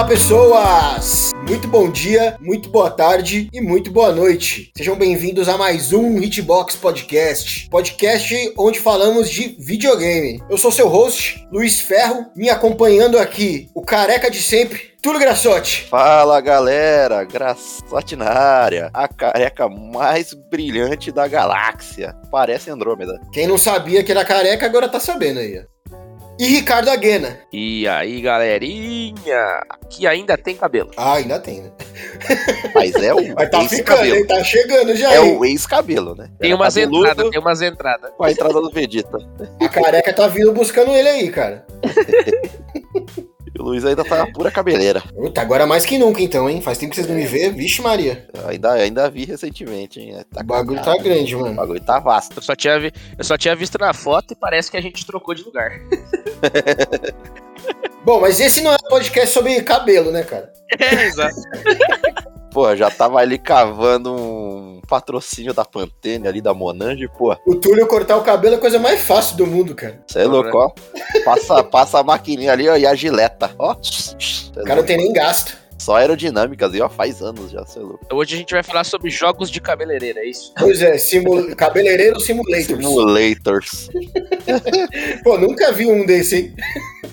Olá, pessoas! Muito bom dia, muito boa tarde e muito boa noite. Sejam bem-vindos a mais um Hitbox Podcast, podcast onde falamos de videogame. Eu sou seu host, Luiz Ferro, me acompanhando aqui, o careca de sempre, Túlio Grassotti. Fala galera, Grassotti na área, a careca mais brilhante da galáxia. Parece Andrômeda. Quem não sabia que era careca agora tá sabendo aí. E Ricardo Aguena. E aí, galerinha? Aqui ainda tem cabelo. Ah, ainda tem, né? Mas é o Mas tá ficando, hein? Tá chegando já. É hein? o ex-cabelo, né? Tem Era umas entradas, tem umas entradas. Com a entrada do Vegeta. A careca tá vindo buscando ele aí, cara. E o Luiz ainda tá pura cabeleira. Puta, agora mais que nunca então, hein? Faz tempo que vocês não me vê. Vixe Maria. Eu ainda, ainda vi recentemente, hein? Tá O bagulho tá complicado. grande, O mano. bagulho tá vasto. Eu só, tinha vi- eu só tinha visto na foto e parece que a gente trocou de lugar. Bom, mas esse não é um podcast sobre cabelo, né, cara? É, exato. Pô, já tava ali cavando um patrocínio da Pantene ali, da Monange, pô. O Túlio cortar o cabelo é a coisa mais fácil do mundo, cara. Você é louco, ó. Passa, passa a maquininha ali, ó, e a gileta. Ó. Cê O cara não tem nem gasto. Só aerodinâmicas, e ó, faz anos já, você é louco. Hoje a gente vai falar sobre jogos de cabeleireira, é isso? Pois é, simu... cabeleireiro simulator. Simulators. Pô, nunca vi um desse, hein?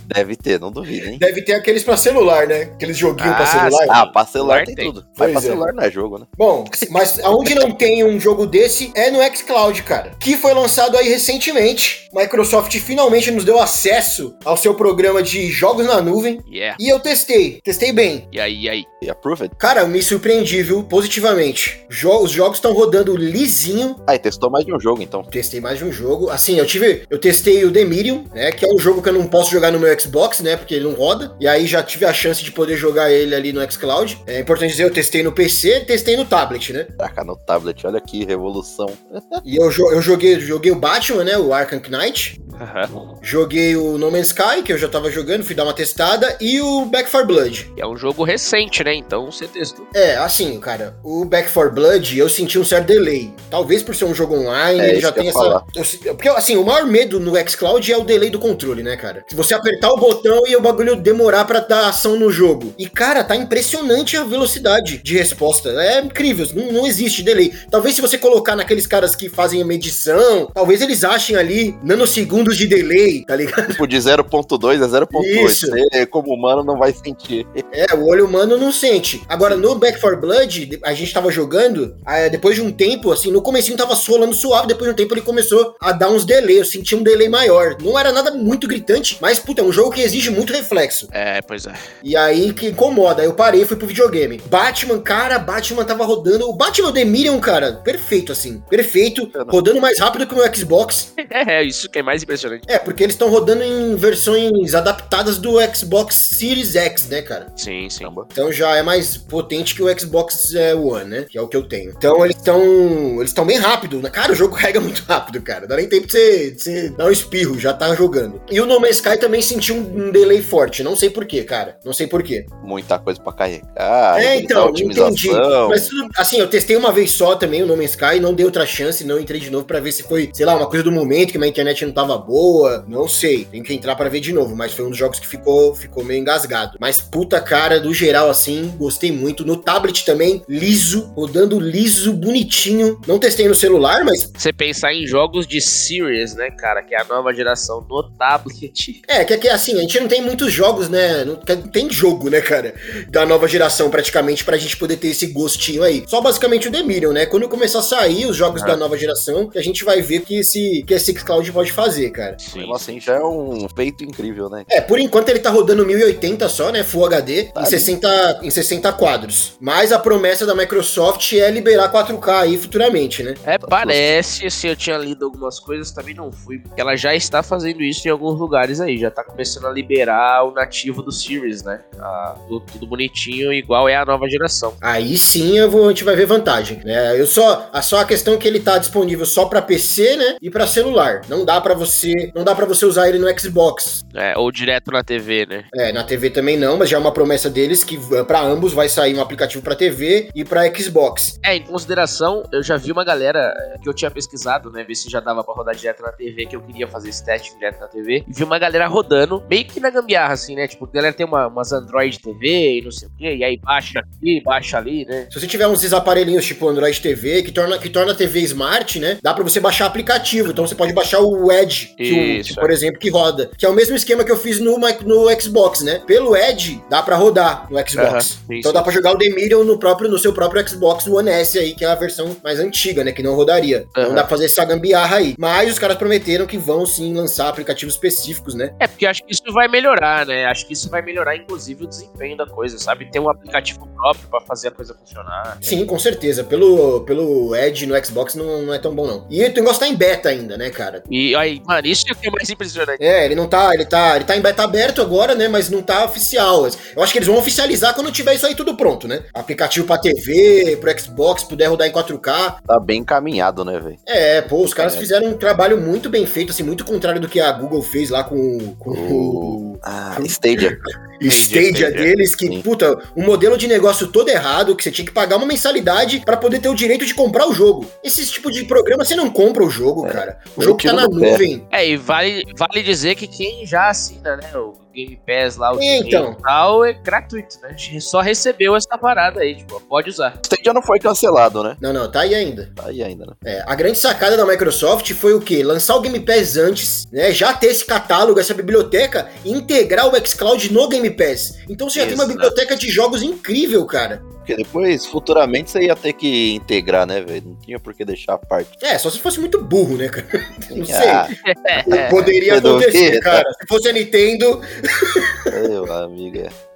Deve ter, não duvido, hein? Deve ter aqueles pra celular, né? Aqueles joguinhos pra Ah, celular. Ah, pra celular tem, tem. tudo. Mas pra é. celular não é jogo, né? Bom, mas aonde não tem um jogo desse é no xCloud, cara. Que foi lançado aí recentemente. Microsoft finalmente nos deu acesso ao seu programa de jogos na nuvem. Yeah. E eu testei. Testei bem. E aí, e aí? E approved? Cara, eu me surpreendi, viu? Positivamente. Jo- os jogos estão rodando lisinho. Ah, e testou mais de um jogo, então. Testei mais de um jogo. Assim, eu tive. Eu testei o Demirium, né? Que é um jogo que eu não posso jogar no meu Xbox, né? Porque ele não roda. E aí já tive a chance de poder jogar ele ali no xCloud. É importante dizer, eu testei no PC, testei no tablet, né? Caraca, no tablet, olha que revolução. E eu, jo- eu joguei, joguei o Batman, né? O Arkham Knight. Aham. Joguei o No Man's Sky, que eu já tava jogando, fui dar uma testada. E o Back 4 Blood. É um jogo recente, né? Então você testou. É, assim, cara, o Back 4 Blood eu senti um certo delay. Talvez por ser um jogo online, É, ele já tem essa. eu porque, assim, o maior medo no xCloud é o delay do controle, né, cara? Se você apertar o botão e o bagulho demorar pra dar ação no jogo. E, cara, tá impressionante a velocidade de resposta. É incrível, não, não existe delay. Talvez se você colocar naqueles caras que fazem a medição, talvez eles achem ali nanosegundos de delay, tá ligado? Tipo, de 0.2 a 0.8. Isso. Você, como humano, não vai sentir. É, o olho humano não sente. Agora, no Back 4 Blood, a gente tava jogando, depois de um tempo, assim, no comecinho tava solando suave, depois de um tempo ele começou a dar uns delay, eu senti um delay maior. Não era nada muito gritante, mas, puta, é um jogo que exige muito reflexo. É, pois é. E aí que incomoda. Aí eu parei e fui pro videogame. Batman, cara, Batman tava rodando. O Batman The Miriam, cara, perfeito, assim. Perfeito. Rodando mais rápido que o meu Xbox. É, isso que é mais impressionante. É, porque eles estão rodando em versões adaptadas do Xbox Series X, né, cara? Sim, sim. Então já é mais potente que o Xbox é, One, né? Que é o que eu tenho. Então eles estão. Eles estão bem rápido. né? Cara, o jogo carrega muito rápido, cara. Dá nem tempo de você, de você dar um espirro, já tá jogando. E o No Man's Sky também sentiu um, delay forte. Não sei porquê, cara. Não sei porquê. Muita coisa pra carregar. é, então, entendi. Mas tudo- assim, eu testei uma vez só também o No Man's Sky, não dei outra chance, não entrei de novo pra ver se foi, sei lá, uma coisa do momento que minha internet não tava boa. Não sei. Tem que entrar pra ver de novo. Mas foi um dos jogos que ficou, ficou meio engasgado. Mas puta cara, do geral, assim, gostei muito. No tablet também, liso, rodando liso, bonitinho. Não testei no celular, mas Você pensar em jogos de Series, né, cara? Que é a nova geração no tablet. É, que aqui assim, a gente não tem muitos jogos, né? Não tem jogo, né, cara? Da nova geração, praticamente, pra gente poder ter esse gostinho aí. Só basicamente o Demirion, né? Quando começar a sair os jogos É. da nova geração, que a gente vai ver que esse que esse Cloud pode fazer, cara. Sim. Mesmo assim, já é um feito incrível, né? É, por enquanto ele tá rodando 1080 só, né? Full HD, Tá em, 60, em 60 quadros. Mas a promessa da Microsoft é liberar 4K aí futuramente, né? É, parece, assim, eu tinha lido algumas coisas, também não fui. porque Ela já está fazendo isso em alguns lugares aí, já tá começando a liberar o nativo do Series, né? Ah, tudo, tudo bonitinho, igual é a nova geração. Aí sim eu vou, a gente vai ver vantagem, né? Eu só a só a questão é que ele tá disponível só pra PC, né? E pra celular. Não dá pra você você, não dá para você usar ele no Xbox. É, ou direto na TV, né? É, na TV também não, mas já é uma promessa deles que para ambos vai sair um aplicativo para TV e para Xbox. É, em consideração, eu já vi uma galera eh, que eu tinha pesquisado, né, ver se já dava para rodar direto na TV, que eu queria fazer esse teste direto na TV, e vi uma galera rodando, meio que na gambiarra, assim, né? Tipo, a galera tem uma, umas Android TV e não sei o quê, e aí baixa aqui, baixa ali, né? Se você tiver uns aparelhinhos tipo Android TV, que torna, que torna a TV smart, né? Dá para você baixar aplicativo. Então você pode baixar o Edge, que, que, por exemplo, que roda. Que é o mesmo esquema que eu fiz no, no Xbox, né? Pelo Edge, dá para rodar no Xbox. então dá para jogar o The Medium no, próprio, no seu próprio Xbox One S aí, que é a versão mais antiga, né? Que não rodaria. Então dá pra fazer essa gambiarra aí. Mas os caras prometeram que vão sim lançar aplicativos específicos, né? É, porque acho que isso vai melhorar, né? Acho que isso vai melhorar, inclusive, o desempenho da coisa, sabe? Ter um aplicativo próprio para fazer a coisa funcionar. Sim, com certeza. Pelo, pelo Edge no Xbox não, não é tão bom, não. E o negócio tá em beta ainda, né, cara? E aí, mano, isso é o que é mais impressionante. É, ele não tá. Ele tá. Ele tá em beta aberto agora, né? Mas não tá oficial. Eu acho que eles vão oficializar quando tiver isso aí tudo pronto, né? Aplicativo pra TV, pro Xbox, puder rodar em 4K. Tá bem encaminhado, né, velho? É, pô, os caras é. fizeram um trabalho muito bem feito, assim, muito contrário do que a Google fez lá com, com o. Ah, Stadia. Stadia, deles, que, Sim. puta, um modelo de negócio todo errado, que você tinha que pagar uma mensalidade para poder ter o direito de comprar o jogo. Esse tipo de programa você não compra o jogo, é. cara. O jogo tá na nuvem. É, e vale, vale dizer que quem já assina, né, o Game Pass lá, o então. tal, é gratuito, né? A gente só recebeu essa parada aí, tipo, pode usar. Stadia não foi cancelado, né? Não, não, tá aí ainda. Tá aí ainda, né? É, a grande sacada da Microsoft foi o quê? Lançar o Game Pass antes, né? Já ter esse catálogo, essa biblioteca, e integrar o xCloud no Game Pass. Então você já Isso, tem uma biblioteca de jogos incrível, cara. Porque depois, futuramente, você ia ter que integrar, né, velho? Não tinha por que deixar a parte. É, só se fosse muito burro, né, cara? Não sei. Ah, Poderia acontecer, cara. Se fosse a Nintendo. Meu amigo, é.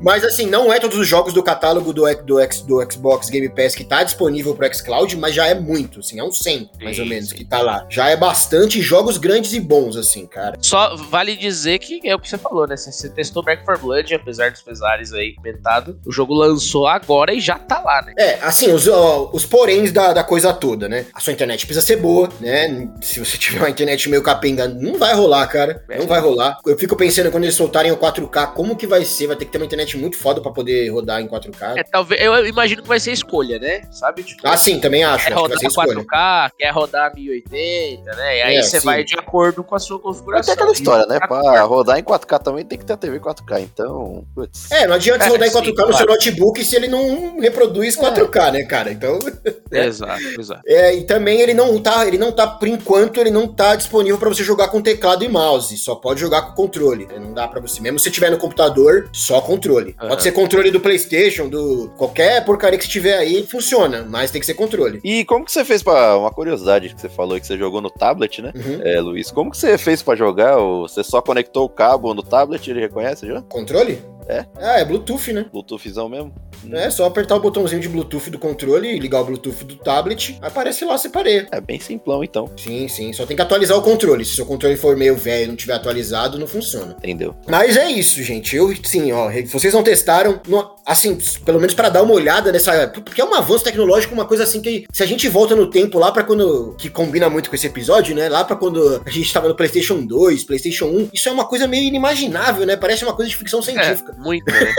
Mas assim, não é todos os jogos do catálogo do, do, do Xbox Game Pass que tá disponível pro xCloud, mas já é muito, assim, é um 100, mais sim, ou menos, sim. que tá lá. Já é bastante jogos grandes e bons, assim, cara. Só vale dizer que é o que você falou, né? Você testou Back 4 Blood, apesar dos pesares aí comentado, o jogo lançou agora e já tá lá, né? É, assim, os, ó, os poréns da, da coisa toda, né? A sua internet precisa ser boa, né? Se você tiver uma internet meio capenga, não vai rolar, cara. É. Não vai rolar. Eu fico pensando quando eles soltarem o 4K, como que vai ser? Vai ter que ter uma internet muito foda pra poder rodar em 4K. É, talvez, eu imagino que vai ser escolha, né? Sabe? Tipo, ah, sim, também acho. Quer acho rodar 4K, quer rodar 1080, né? E aí é, você sim. vai de acordo com a sua configuração. Mas aquela história, né? Pra rodar em 4K também tem que ter a TV 4K, então. Putz. É, não adianta é, rodar sim, em 4K no claro. seu notebook se ele não reproduz 4K, é. né, cara? Então. Exato, exato. É, e também ele não tá, ele não tá, por enquanto, ele não tá disponível para você jogar com teclado e mouse. Só pode jogar com controle. Não dá para você. Mesmo se tiver no computador, só controle. Uhum. Pode ser controle do PlayStation, do qualquer porcaria que tiver aí, funciona, mas tem que ser controle. E como que você fez para uma curiosidade que você falou que você jogou no tablet, né? Uhum. É, Luiz, como que você fez para jogar? Você só conectou o cabo no tablet, ele reconhece já? Controle? É? Ah, é Bluetooth, né? Bluetoothzão mesmo? É, só apertar o botãozinho de Bluetooth do controle e ligar o Bluetooth do tablet, aparece lá separei. É bem simplão, então. Sim, sim. Só tem que atualizar o controle. Se o seu controle for meio velho e não tiver atualizado, não funciona. Entendeu? Mas é isso, gente. Eu, sim, ó. Se vocês não testaram, no, assim, pelo menos para dar uma olhada nessa. Porque é um avanço tecnológico, uma coisa assim que. Se a gente volta no tempo lá para quando. Que combina muito com esse episódio, né? Lá para quando a gente tava no PlayStation 2, PlayStation 1. Isso é uma coisa meio inimaginável, né? Parece uma coisa de ficção científica. É, muito, né?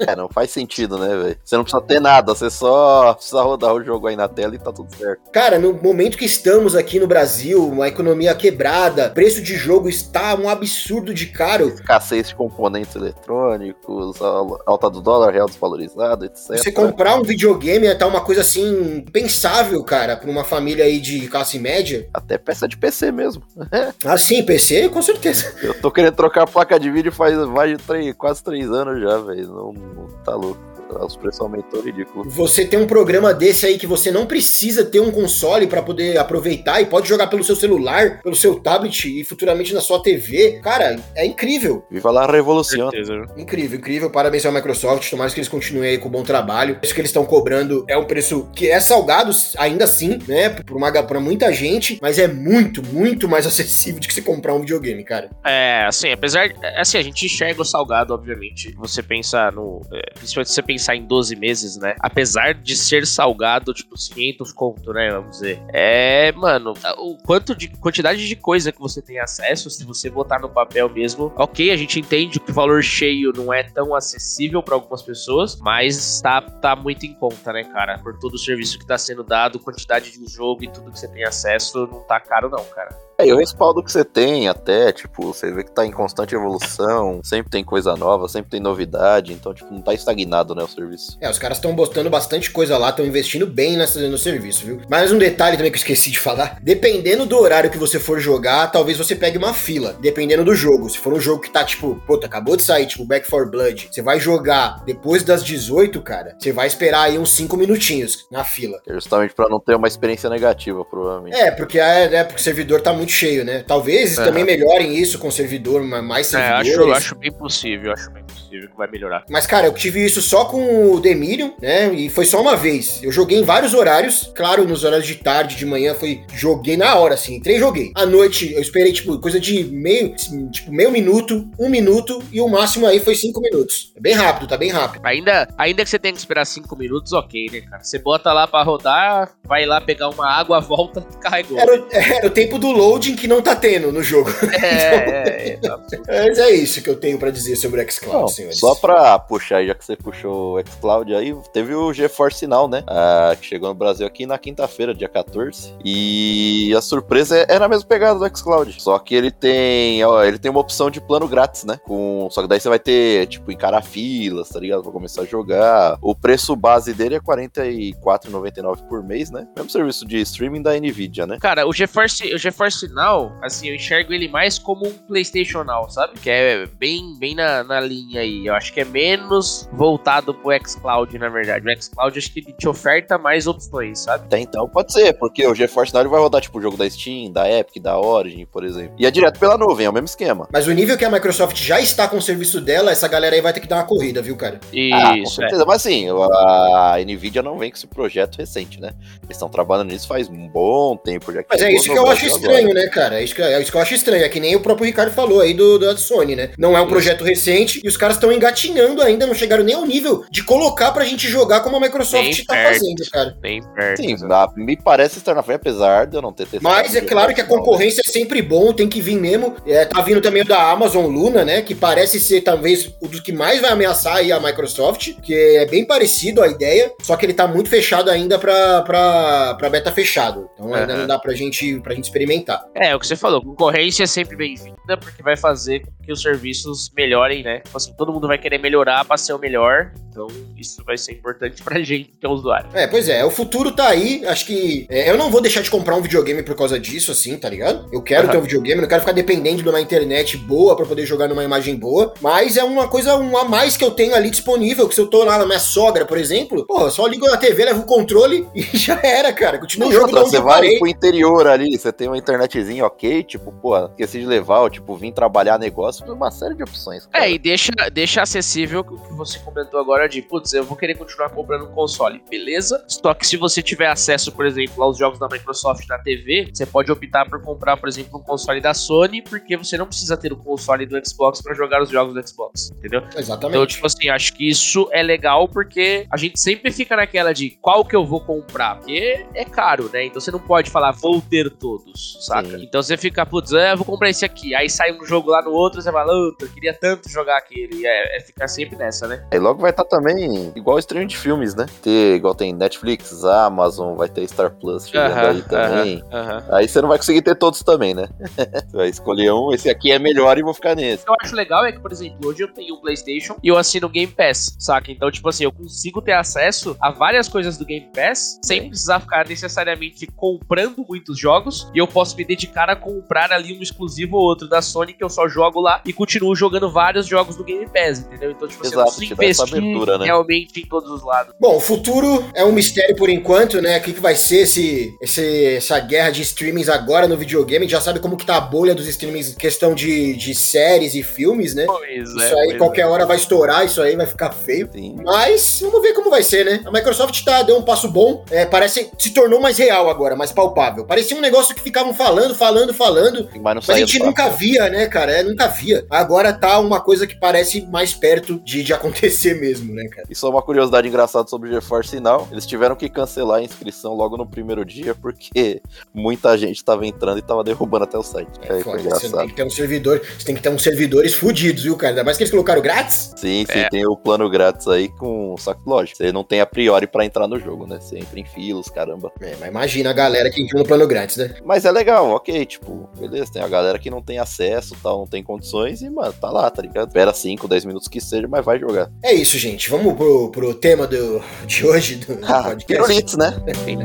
é, não faz sentido, né, velho? Você não precisa ter nada, você só precisa rodar o jogo aí na tela e tá tudo certo. Cara, no momento que estamos aqui no Brasil, uma economia quebrada, preço de jogo está um absurdo de caro. Escassez de componentes eletrônicos, alta do dólar, real desvalorizado, etc. Você comprar um videogame é tá uma coisa assim, pensável, cara, pra uma família aí de classe média. Até peça de PC mesmo. ah, sim, PC, com certeza. Eu tô querendo trocar a placa de vídeo faz mais de três, quase três anos já, velho. Não, não tá louco os preços aumentou ridículo. Você tem um programa desse aí que você não precisa ter um console para poder aproveitar e pode jogar pelo seu celular, pelo seu tablet e futuramente na sua TV. Cara, é incrível. Viva lá a revolução. Incrível, incrível. Parabéns ao Microsoft. Tomara que eles continuem aí com bom trabalho. Isso que eles estão cobrando é um preço que é salgado, ainda assim, né? Por, uma, por muita gente, mas é muito, muito mais acessível do que você comprar um videogame, cara. É, assim, apesar. Assim, a gente enxerga o salgado, obviamente. Você pensa no. É, principalmente se você pensa pensar em 12 meses, né? Apesar de ser salgado, tipo, 500 conto, né? Vamos dizer. É, mano, o quanto de quantidade de coisa que você tem acesso, se você botar no papel mesmo, ok, a gente entende que o valor cheio não é tão acessível para algumas pessoas, mas tá, tá muito em conta, né, cara? Por todo o serviço que tá sendo dado, quantidade de jogo e tudo que você tem acesso, não tá caro, não, cara. É, e o respaldo que você tem até, tipo, você vê que tá em constante evolução, sempre tem coisa nova, sempre tem novidade, então, tipo, não tá estagnado, né, o serviço. É, os caras estão botando bastante coisa lá, estão investindo bem nessa, no serviço, viu? Mas um detalhe também que eu esqueci de falar, dependendo do horário que você for jogar, talvez você pegue uma fila, dependendo do jogo. Se for um jogo que tá, tipo, puta, acabou de sair, tipo, Back 4 Blood, você vai jogar depois das 18, cara, você vai esperar aí uns 5 minutinhos na fila. É justamente para não ter uma experiência negativa, provavelmente. É, porque, é, é, porque o servidor tá muito cheio, né? Talvez é. também melhorem isso com servidor, mais servidores. É, acho, acho bem possível, acho bem possível que vai melhorar. Mas, cara, eu tive isso só com o Demirium, né? E foi só uma vez. Eu joguei em vários horários, claro, nos horários de tarde, de manhã, foi. Joguei na hora, assim, três joguei. À noite, eu esperei, tipo, coisa de meio, tipo, meio minuto, um minuto, e o máximo aí foi cinco minutos. É bem rápido, tá bem rápido. Ainda, ainda que você tenha que esperar cinco minutos, ok, né, cara? Você bota lá pra rodar, vai lá pegar uma água, volta, carregou. Era, era o tempo do loading que não tá tendo no jogo. É, então, é, é, Mas é isso que eu tenho para dizer sobre o xCloud, senhores. Só pra puxar, já que você puxou o xCloud aí, teve o GeForce Now, né? Ah, que chegou no Brasil aqui na quinta-feira, dia 14. E a surpresa é, era a mesma pegada do xCloud. Só que ele tem, ó, ele tem uma opção de plano grátis, né? Com, só que daí você vai ter, tipo, encarar filas, tá ligado? Pra começar a jogar. O preço base dele é R$ 44,99 por mês, né? Mesmo serviço de streaming da Nvidia, né? Cara, o GeForce, o GeForce Now, assim, eu enxergo ele mais como um PlayStation Now, sabe? Que é bem, bem na, na linha aí. Eu acho que é menos voltado pro xCloud, na verdade. O xCloud acho que ele te oferta mais opções, sabe? Até então pode ser, porque o GeForce Now vai rodar tipo o jogo da Steam, da Epic, da Origin, por exemplo. E é direto pela nuvem, é o mesmo esquema. Mas o nível que a Microsoft já está com o serviço dela, essa galera aí vai ter que dar uma corrida, viu, cara? Isso, ah, com certeza. É. Mas assim, a Nvidia não vem com esse projeto recente, né? Eles estão trabalhando nisso faz um bom tempo já. Mas é isso que eu acho estranho, agora. né, cara? É isso, que, é isso que eu acho estranho. É que nem o próprio Ricardo falou aí do, da Sony, né? Não é um projeto recente e os caras estão engatinhando ainda, não chegaram nem ao nível de colocar pra gente jogar como a Microsoft Bem tá perto. fazendo, cara. Bem perto. Sim, me parece estar na frente, apesar de eu não ter testado. Mas é claro que a concorrência é sempre bom, tem que vir mesmo. É, tá vindo também o da Amazon Luna, né? Que parece ser talvez o dos que mais vai ameaçar aí a Microsoft, que é bem parecido a ideia, só que ele tá muito fechado ainda pra, pra, pra beta fechado. Então ainda não dá pra gente, pra gente experimentar. É, o que você falou, concorrência é sempre bem-vinda, porque vai fazer com que os serviços melhorem, né? Tipo assim, todo mundo vai querer melhorar para ser o melhor. Então, isso vai ser importante pra gente, que é usuário. É, pois é, o futuro tá aí. Acho que. É, eu não vou deixar de comprar um videogame por causa disso, assim, tá ligado? Eu quero uhum. ter um videogame, não quero ficar dependendo de uma internet boa para poder jogar numa imagem boa. Mas é uma coisa um a mais que eu tenho ali disponível. Que se eu tô lá na minha sogra, por exemplo, porra, só ligo na TV, levo o controle e já era, cara. Continua o jogo Você vai parei. pro interior ali, você tem uma internetzinha ok, tipo, pô, esqueci de levar, tipo, vim trabalhar negócio, uma série de opções. Cara. É, e deixa, deixa acessível o que você comentou agora de, putz, eu vou querer continuar comprando um console, beleza? Só que se você tiver acesso, por exemplo, aos jogos da Microsoft na TV, você pode optar por comprar, por exemplo, um console da Sony, porque você não precisa ter o console do Xbox para jogar os jogos do Xbox, entendeu? Exatamente. Então, tipo assim, acho que isso é legal porque a gente sempre fica naquela de qual que eu vou comprar, porque é caro, né? Então você não pode falar, vou ter todos, saca? Então você fica, putz, eu vou comprar esse aqui. Aí sai um jogo lá no outro, você fala, eu queria tanto jogar aquele. É, é ficar sempre nessa, né? Aí logo vai estar tá também igual streaming de filmes, né? Ter, igual tem Netflix, Amazon, vai ter Star Plus chegando uh -huh, aí também. Uh -huh, uh -huh. Aí você não vai conseguir ter todos também, né? você vai escolher um, esse aqui é melhor e vou ficar nesse. O que eu acho legal é que, por exemplo, hoje eu tenho um PlayStation e eu assino o Game Pass, saca? Então, tipo assim, eu consigo ter acesso a várias coisas do Game Pass sem precisar ficar necessariamente comprando muitos jogos e eu posso me dedicar a comprar ali um exclusivo ou outro da Sony que eu só jogo lá e continuo jogando vários jogos do Game Pass, entendeu? Então, tipo, Exato, você não investir abertura, né? realmente em todos os lados. Bom, o futuro é um mistério por enquanto, né? O que, que vai ser esse, esse, essa guerra de streamings agora no videogame? A gente já sabe como que tá a bolha dos streamings, questão de, de séries e filmes, né? Pois isso é, aí qualquer é. hora vai estourar, isso aí vai ficar feio. Sim. Mas vamos ver como vai ser, né? A Microsoft tá, deu um passo bom, é, parece se tornou mais real agora, mais palpável. Parecia um negócio que ficavam falando, falando, falando, mas, mas a gente nunca via, né, cara? É, nunca via. Agora tá uma coisa que parece mais perto de, de acontecer mesmo. né, cara? E só uma curiosidade engraçada sobre o GeForce Now, eles tiveram que cancelar a inscrição logo no primeiro dia, porque muita gente tava entrando e tava derrubando até o site. É, Aí foi foda, você tem que ter um servidor, você tem que ter uns servidores fudidos, viu, cara? Ainda mais que eles colocaram grátis. Sim, sim, É. tem o plano grátis aí com. Só que, lógico, você não tem a priori pra entrar no jogo, né? Você entra em filas, caramba. É, mas imagina a galera que entrou no plano grátis, né? Mas é legal, ok, tipo, beleza, tem a galera que não tem acesso tal, não tem condições e, mano, tá lá, tá ligado? Espera 5, 10 minutos que seja, mas vai jogar. É isso, gente. Vamos pro, pro tema do, de hoje do, do Ah, podcast. pirulitos, né?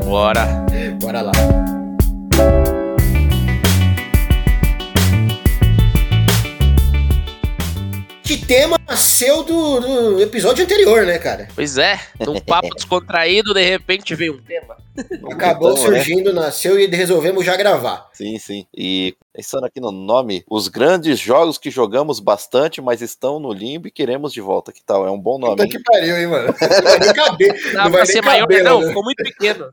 Bora. Bora lá. Que tema nasceu do, do episódio anterior, né, cara? Pois é, num papo descontraído, de repente veio um tema. Acabou Então, né? surgindo, nasceu e resolvemos já gravar. Sim, sim. E pensando aqui no nome, os grandes jogos que jogamos bastante, mas estão no limbo e queremos de volta. Que tal? É um bom nome. Puta que pariu, hein, mano? Não vai nem caber. Não pra vai ser nem maior, caber, não, né? ficou muito pequeno.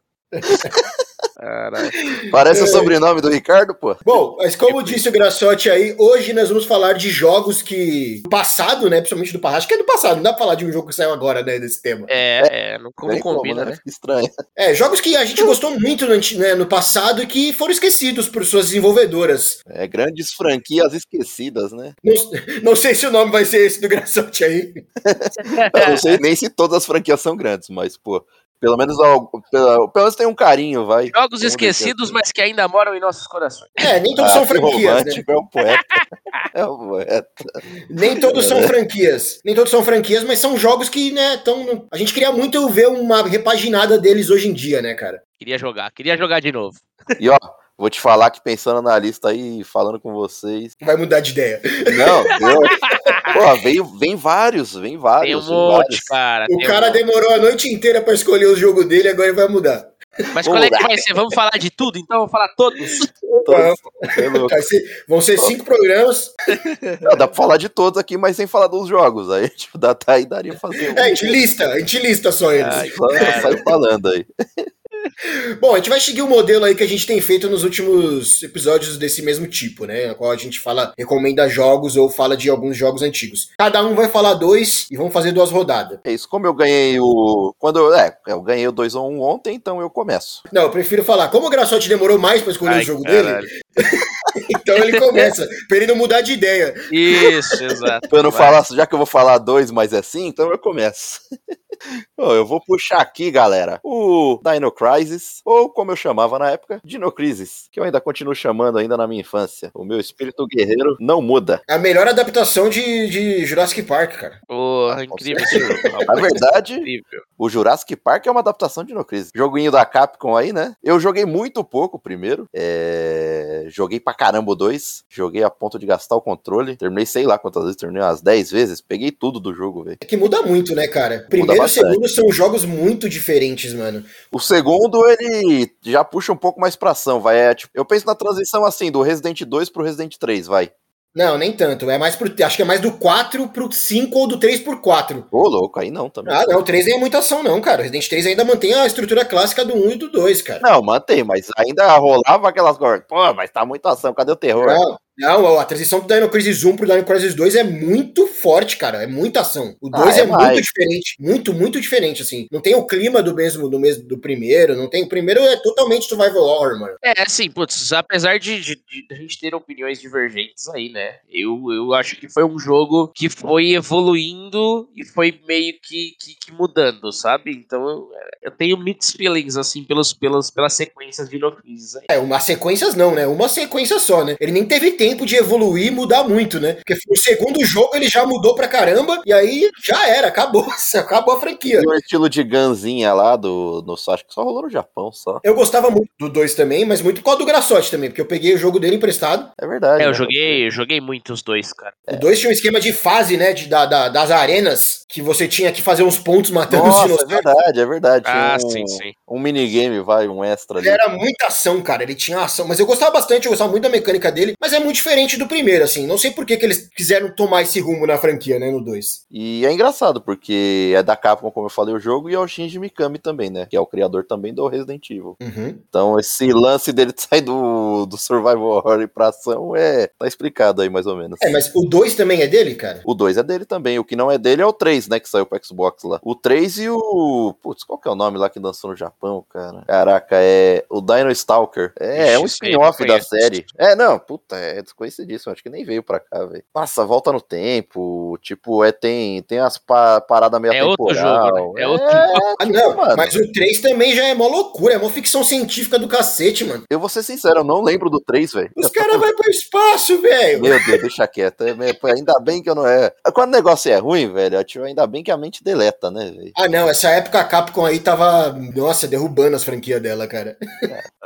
Caralho. Parece o É. sobrenome do Ricardo, pô. Bom, mas como disse o Graçote aí, hoje nós vamos falar de jogos que. Do passado, né? Principalmente do passado. Acho que é do passado, não dá pra falar de um jogo que saiu agora, né? Desse tema. É, é, não, não Tem como, combina, né? Fica Estranho. É, jogos que a gente gostou muito no, né, no passado e que foram esquecidos por suas desenvolvedoras. É, grandes franquias esquecidas, né? Não, não sei se o nome vai ser esse do Graçote aí. Eu não sei nem se todas as franquias são grandes, mas, pô, pelo menos, pelo, pelo menos tem um carinho, vai. Jogos Vamos esquecidos, mas que ainda moram em nossos corações. É, nem todos Ah, são franquias, né? romântico, É um poeta. É um poeta. Nem todos É. são franquias. Nem todos são franquias, mas são jogos que, né, tão. A gente queria muito ver uma repaginada deles hoje em dia, né, cara? Queria jogar, queria jogar de novo. E ó, vou te falar que pensando na lista aí, falando com vocês. Vai mudar de ideia. Não, eu, pô, veio, vem vários, vem Tem vários. um vem monte, vários. cara. O tem um cara monte. demorou a noite inteira pra escolher o jogo dele, agora ele vai mudar. Mas qual é que vai ser? Vamos falar de tudo? Então vamos falar todos. Todos, é ser- vão ser cinco programas. Não, dá pra falar de todos aqui, mas sem falar dos jogos. Aí, tipo, dá, tá aí daria pra fazer um. É, a gente lista, a gente lista só eles. Cara. sai falando aí. Bom, a gente vai seguir o modelo aí que a gente tem feito nos últimos episódios desse mesmo tipo, né? Na qual a gente fala, recomenda jogos ou fala de alguns jogos antigos. Cada um vai falar dois e vamos fazer duas rodadas. É isso, como eu ganhei o. Quando eu. É, eu ganhei o 2 ou 1 ontem, então eu começo. Não, eu prefiro falar. Como o Graçote demorou mais pra escolher Ai, o jogo caralho. dele, então ele começa, pra ele não mudar de ideia. Isso, exato. Pra eu não Vai. falar, já que eu vou falar dois, mas é sim, então eu começo. Eu vou puxar aqui, galera, o Dino Crisis, ou como eu chamava na época, Dino Crisis, que eu ainda continuo chamando ainda na minha infância. O meu espírito guerreiro não muda. A melhor adaptação de, de Jurassic Park, cara. Porra, incrível esse jogo. Na verdade, Incrível. o Jurassic Park é uma adaptação de Dino Crisis. Joguinho da Capcom aí, né? Eu joguei muito pouco primeiro. É, Joguei pra caramba o 2. Joguei a ponto de gastar o controle. Terminei sei lá quantas vezes, terminei umas 10 vezes. Peguei tudo do jogo, velho. É que muda muito, né, cara? Primeiro e bastante. segundo são jogos muito diferentes, mano. O segundo, ele já puxa um pouco mais pra ação, vai. É, tipo, eu penso na transição assim, do Resident 2 pro Resident 3, vai. Não, nem tanto. É mais pro. Acho que é mais do 4 pro 5 ou do 3 por 4. Ô, louco, aí não também. Ah, não, o 3 nem é muita ação, não, cara. Resident 3 ainda mantém a estrutura clássica do 1 e do 2, cara. Não, mantém, mas ainda rolava aquelas coisas. Pô, mas tá muita ação, cadê o terror? Não, não, a transição do Dino Crisis 1 pro Dino Crisis 2 é muito forte, cara. É muita ação. O 2 Ah, é, é muito diferente. Muito, muito diferente, assim. Não tem o clima do mesmo do mesmo do primeiro. Não tem. O primeiro é totalmente survival horror, mano. É, assim, putz, apesar de, de- de a gente ter opiniões divergentes aí, né? Eu, eu acho que foi um jogo que foi evoluindo e foi meio que, que, que mudando, sabe? Então eu, eu tenho mixed feelings, assim, pelos, pelos, pelas sequências de No Crisis aí. É, umas sequências não, né? Uma sequência só, né? Ele nem teve tempo de evoluir e mudar muito, né? Porque no segundo jogo ele já mudou pra caramba e aí já era, acabou. Acabou a franquia. Tem um estilo de ganzinha lá do. No, acho que só rolou no Japão só. Eu gostava muito do 2 também, mas muito por causa do Graçote também, porque eu peguei o jogo dele emprestado. É verdade. É, eu né? joguei, eu joguei muito os dois, cara. O 2 tinha um esquema de fase, né? De, da, da- das arenas, que você tinha que fazer uns pontos matando os Nossa, é dinossauros. verdade, é verdade. Ah, um, sim, sim. um minigame, vai, um extra ali. Era muita ação, cara. Ele tinha ação. Mas eu gostava bastante, eu gostava muito da mecânica dele. Mas é muito diferente do primeiro, assim. Não sei por que, que eles quiseram tomar esse rumo na franquia, né, no 2. E é engraçado, porque é da Capcom, como eu falei, o jogo, e é o Shinji Mikami também, né? Que é o criador também do Resident Evil. Uhum. Então, esse lance dele de sair do, do Survival Horror pra ação é. tá explicado aí, mais ou menos. É, mas o 2 também é dele, cara? O 2 é dele também. O que não é dele é o 3, né? Que saiu pro Xbox lá. O 3 e o. Putz, qual que é o nome lá que lançou no Japão, cara? Caraca, é. O Dino Stalker. É, é um Ixi, spin-off da série. É, não, puta, é desconhecidíssimo. Acho que nem veio pra cá, velho. Nossa, volta no tempo. Tipo, é, tem, tem as pa paradas meio É outro jogo, né? É outro Ah, não, mano. mas o 3 também já é mó loucura, é mó ficção científica do cacete, mano. Eu vou ser sincero, eu não lembro do 3, velho. Os caras vão pro espaço, velho. Meu Deus, deixa quieto. É, pô, ainda bem que eu não é. Quando o negócio é ruim, velho, tipo, ainda bem que a mente deleta, né, velho? Ah, não, essa época a Capcom aí tava, nossa, derrubando as franquias dela, cara.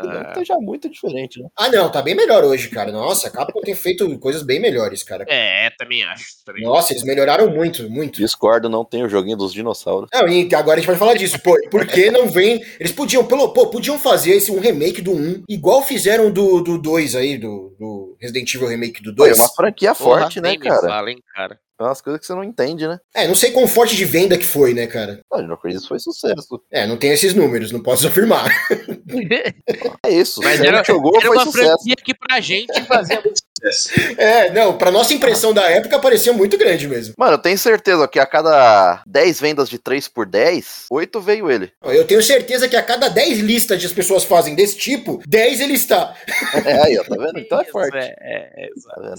Não esteja muito diferente, né? Ah, não, tá bem melhor hoje, cara. Nossa, a Capcom tem feito coisas bem melhores, cara. É, também acho. Também. Nossa, eles melhoraram muito, muito. Discordo, não tem o joguinho dos dinossauros. Não, e agora a gente vai falar disso. Pô, por que não vem? Eles podiam, pelo, pô, podiam fazer esse um remake do 1, igual fizeram do, do 2 aí, do, do Resident Evil Remake do Pô, é 2. uma franquia Porra, forte, né, cara? Fala, hein, cara. É umas coisas que você não entende, né? É, não sei quão forte de venda que foi, né, cara? Ah, Dino Crisis foi sucesso. É, não tem esses números, não posso afirmar. É isso. Mas era, jogou, era uma sucesso. franquia que pra gente fazia muito sucesso. É, não, pra nossa impressão da época parecia muito grande mesmo. Mano, eu tenho certeza que a cada 10 vendas de 3 por 10, 8 veio ele. Eu tenho certeza que a cada 10 listas que as pessoas fazem desse tipo, 10 ele está. É aí, ó, tá vendo? Então é Isso, forte. É, é, é. Tá?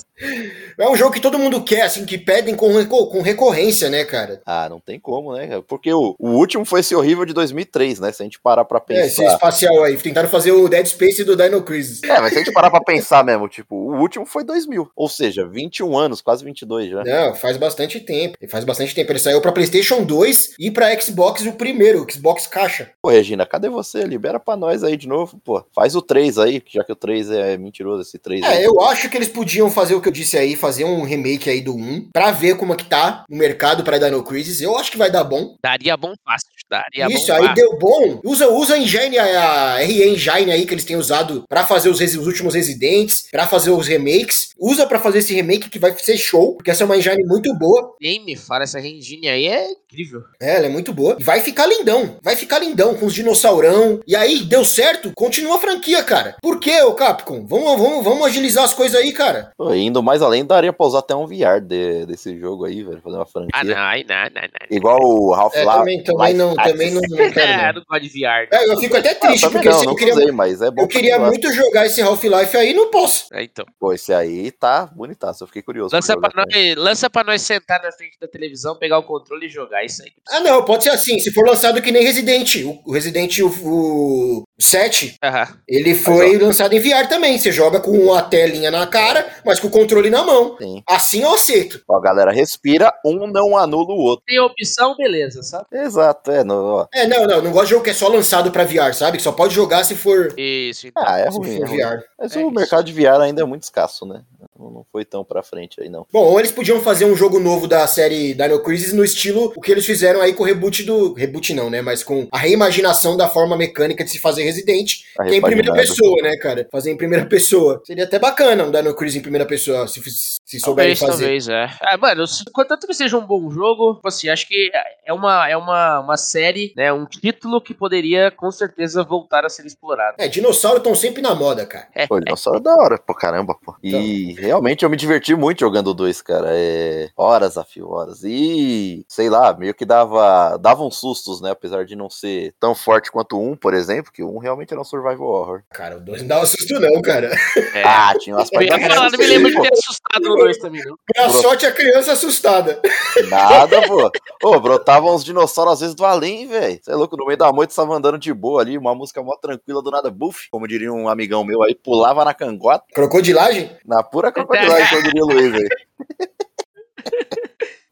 É um jogo que todo mundo quer, assim, que pedem com, com recorrência, né, cara? Ah, não tem como, né? cara? Porque o, o último foi esse horrível de 2003, né? Se a gente parar pra É, esse pensar. espacial aí. Tentaram fazer o Dead Space do Dino Crisis. É, mas se a gente parar pra pensar mesmo, tipo, o último foi 2000. Ou seja, 21 anos, quase 22 já. Não, faz bastante tempo. Ele faz bastante tempo. Ele saiu pra PlayStation 2 e pra Xbox o primeiro, o Xbox caixa. Pô, Regina, cadê você? Libera pra nós aí de novo, pô. Faz o 3 aí, já que o 3 é mentiroso, esse 3 aí. É, eu acho que eles podiam fazer o que eu disse aí, fazer um remake aí do 1, pra ver como é que tá no mercado pra Dino Crisis. Eu acho que vai dar bom. Daria bom fácil. Daria Isso, bom aí fácil. deu bom. Usa, usa a Engine, a RE Engine aí que eles têm usado pra fazer os, os últimos Residentes, pra fazer os remakes. Usa pra fazer esse remake que vai ser show, porque essa é uma engine muito boa. Nem me fala, essa engine aí é incrível. É, ela é muito boa. Vai ficar lindão. Vai ficar lindão com os dinossaurão. E aí, deu certo, continua a franquia, cara. Por quê, ô Capcom? Vamos, vamos, vamos agilizar as coisas aí, cara. Pô, indo mais além, daria pra usar até um VR de- desse jogo aí, velho. Fazer uma franquia. Ah, não, aí não, não, não. Igual o É, Half-Life. também, também não, também não, não quero, É, não. não gosto de VR. É, eu fico até Ah, triste, porque não, se não eu queria, usei, mas é bom eu queria muito jogar esse Half-Life aí, não posso. É, então. Pô, esse aí tá bonitaço, eu fiquei curioso. Lança pra nós, lança pra nós sentar na frente da televisão, pegar o controle e jogar isso aí. Ah, não, pode ser assim. Se for lançado que nem Resident. O, Resident o, o 7, Aham. ele foi lançado em VR também. Você joga com a telinha na cara, mas com o controle na mão. Sim. Assim eu aceito. Ó, galera, respira, um não anula o outro. Tem opção, beleza, sabe? Exato, é. No. É, não, não, não gosto de jogo que é só lançado pra VR, sabe? Que só pode jogar se for, Isso, então. Ah, é se ruim. for É ruim. VR. Mas É o isso. mercado de VR ainda é muito escasso, né? Não foi tão pra frente aí, não. Bom, ou eles podiam fazer um jogo novo da série Dino Crisis no estilo o que eles fizeram aí com o reboot do. Reboot não, né? Mas com a reimaginação da forma mecânica de se fazer Resident, que é em primeira pessoa, né, cara? Fazer em primeira pessoa. Seria até bacana um Dino Crisis em primeira pessoa, se, se souberem Talvez, fazer. talvez, é. Ah, mano, contanto que seja um bom jogo, tipo assim, acho que é uma, é uma, uma série, né, um título que poderia com certeza voltar a ser explorado. É, dinossauros estão sempre na moda, cara. Pô, dinossauro é da hora, pô, caramba, pô. E realmente eu me diverti muito jogando dois, cara. É horas a fio, horas. E, sei lá, meio que dava, dava uns sustos, né? Apesar de não ser tão forte quanto um, por exemplo, que um realmente era um survival horror. Cara, o 2 não dava susto, não, cara. É. Ah, tinha umas eu ia partes falar, não me lembro de ter assustado no 2 também, não. Pra sorte a criança assustada. Nada, pô. Ô, brotavam uns dinossauros às vezes do além, velho. Você é louco, no meio da noite tava andando de boa ali, uma música mó tranquila, do nada, buff, como diria um amigão meu aí, pulava na cangota, Crocodilagem? na pura crocodilagem, como diria o Luiz aí.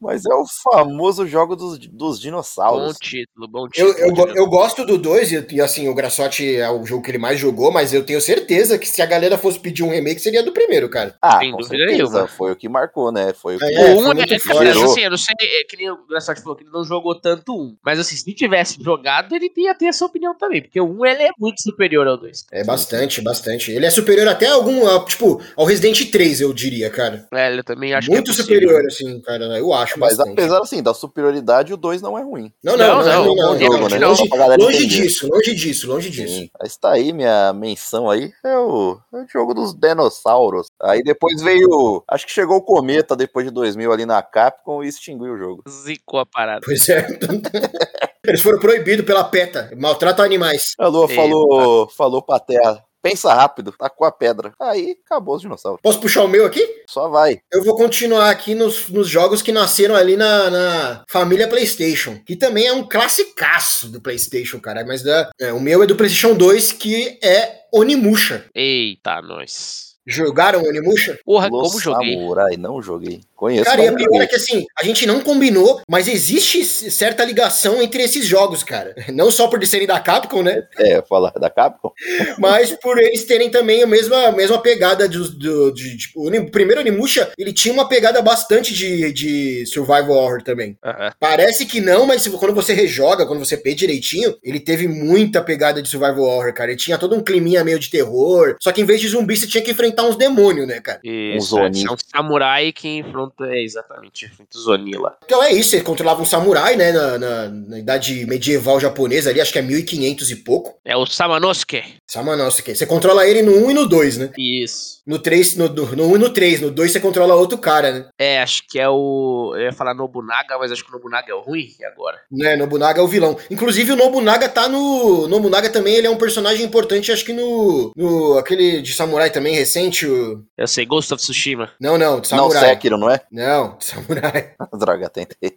Mas é o famoso jogo dos, dos Bom dinossauros. título, bom Eu, título. eu, go- eu gosto do 2 e, assim, o Grassotti é o jogo que ele mais jogou, mas eu tenho certeza que se a galera fosse pedir um remake, seria do primeiro, cara. Ah, Sem com dúvida certeza. nenhuma. Foi o que marcou, né? Foi o que. É, o foi 1 muito é, mas, assim, eu não sei, é que nem o Graçote falou que ele não jogou tanto um. Mas assim, se tivesse jogado, ele ia ter essa opinião também. Porque o 1 ele é muito superior ao 2. É bastante, bastante. Ele é superior até a algum, a, tipo, ao Resident 3, eu diria, cara. É, eu também acho Muito que é possível. superior, assim, cara. Eu acho Mas bastante. apesar assim, da superioridade, o 2 não é ruim. Não, não, Não, não, não, não? Longe, longe disso, longe disso, longe disso. Sim. Mas tá aí minha menção aí. É o, é o jogo dos dinossauros. Aí depois veio. Acho que chegou o Cometa depois de 2000 ali na Capcom e extinguiu o jogo. Zicou a parada. Pois é. Eles foram proibidos pela PETA. Maltratam animais. A Lua falou, falou pra Terra. Pensa rápido, tacou a pedra. Aí acabou os dinossauros. Posso puxar o meu aqui? Só vai. Eu vou continuar aqui nos, nos jogos que nasceram ali na, na família PlayStation, que também é um classicaço do PlayStation, cara. Mas da- é, o meu é do PlayStation 2, que é Onimusha. Eita, nós. Jogaram Onimusha? Porra, Los como joguei. Samurai, não joguei. Conheço. Cara, e a pior é que assim, a gente não combinou, mas existe certa ligação entre esses jogos, cara. Não só por eles serem da Capcom, né? É, falar da Capcom? Mas por eles terem também a mesma, a mesma pegada do, do- de, tipo, o primeiro Onimusha, ele tinha uma pegada bastante de, de survival horror também. Aham. Parece que não, mas quando você rejoga, quando você pê direitinho, ele teve muita pegada de survival horror, cara. Ele tinha todo um climinha meio de terror, só que em vez de zumbi você tinha que enfrentar uns demônios, né, cara? Isso, Um é, é um samurai que enfrenta. É, exatamente, enfrenta o Zonila. Então é isso, ele controlava um samurai, né, na, na- na idade medieval japonesa ali, acho que é 1500 e pouco. É o Samanosuke. Samanosuke. Você controla ele no 1 e no 2, né? Isso. No 3, no, no, no 1 e no 3, no 2 você controla outro cara, né? É, acho que é o. Eu ia falar Nobunaga, mas acho que o Nobunaga é o ruim. Agora? Né, Nobunaga é o vilão. Inclusive o Nobunaga tá no. Nobunaga também ele é um personagem importante, acho que no. no aquele de samurai também recente. O... Eu sei, Ghost of Tsushima. Não, não, de Não, samurai. Sekiro, não é? Não, de samurai. Droga, tentei.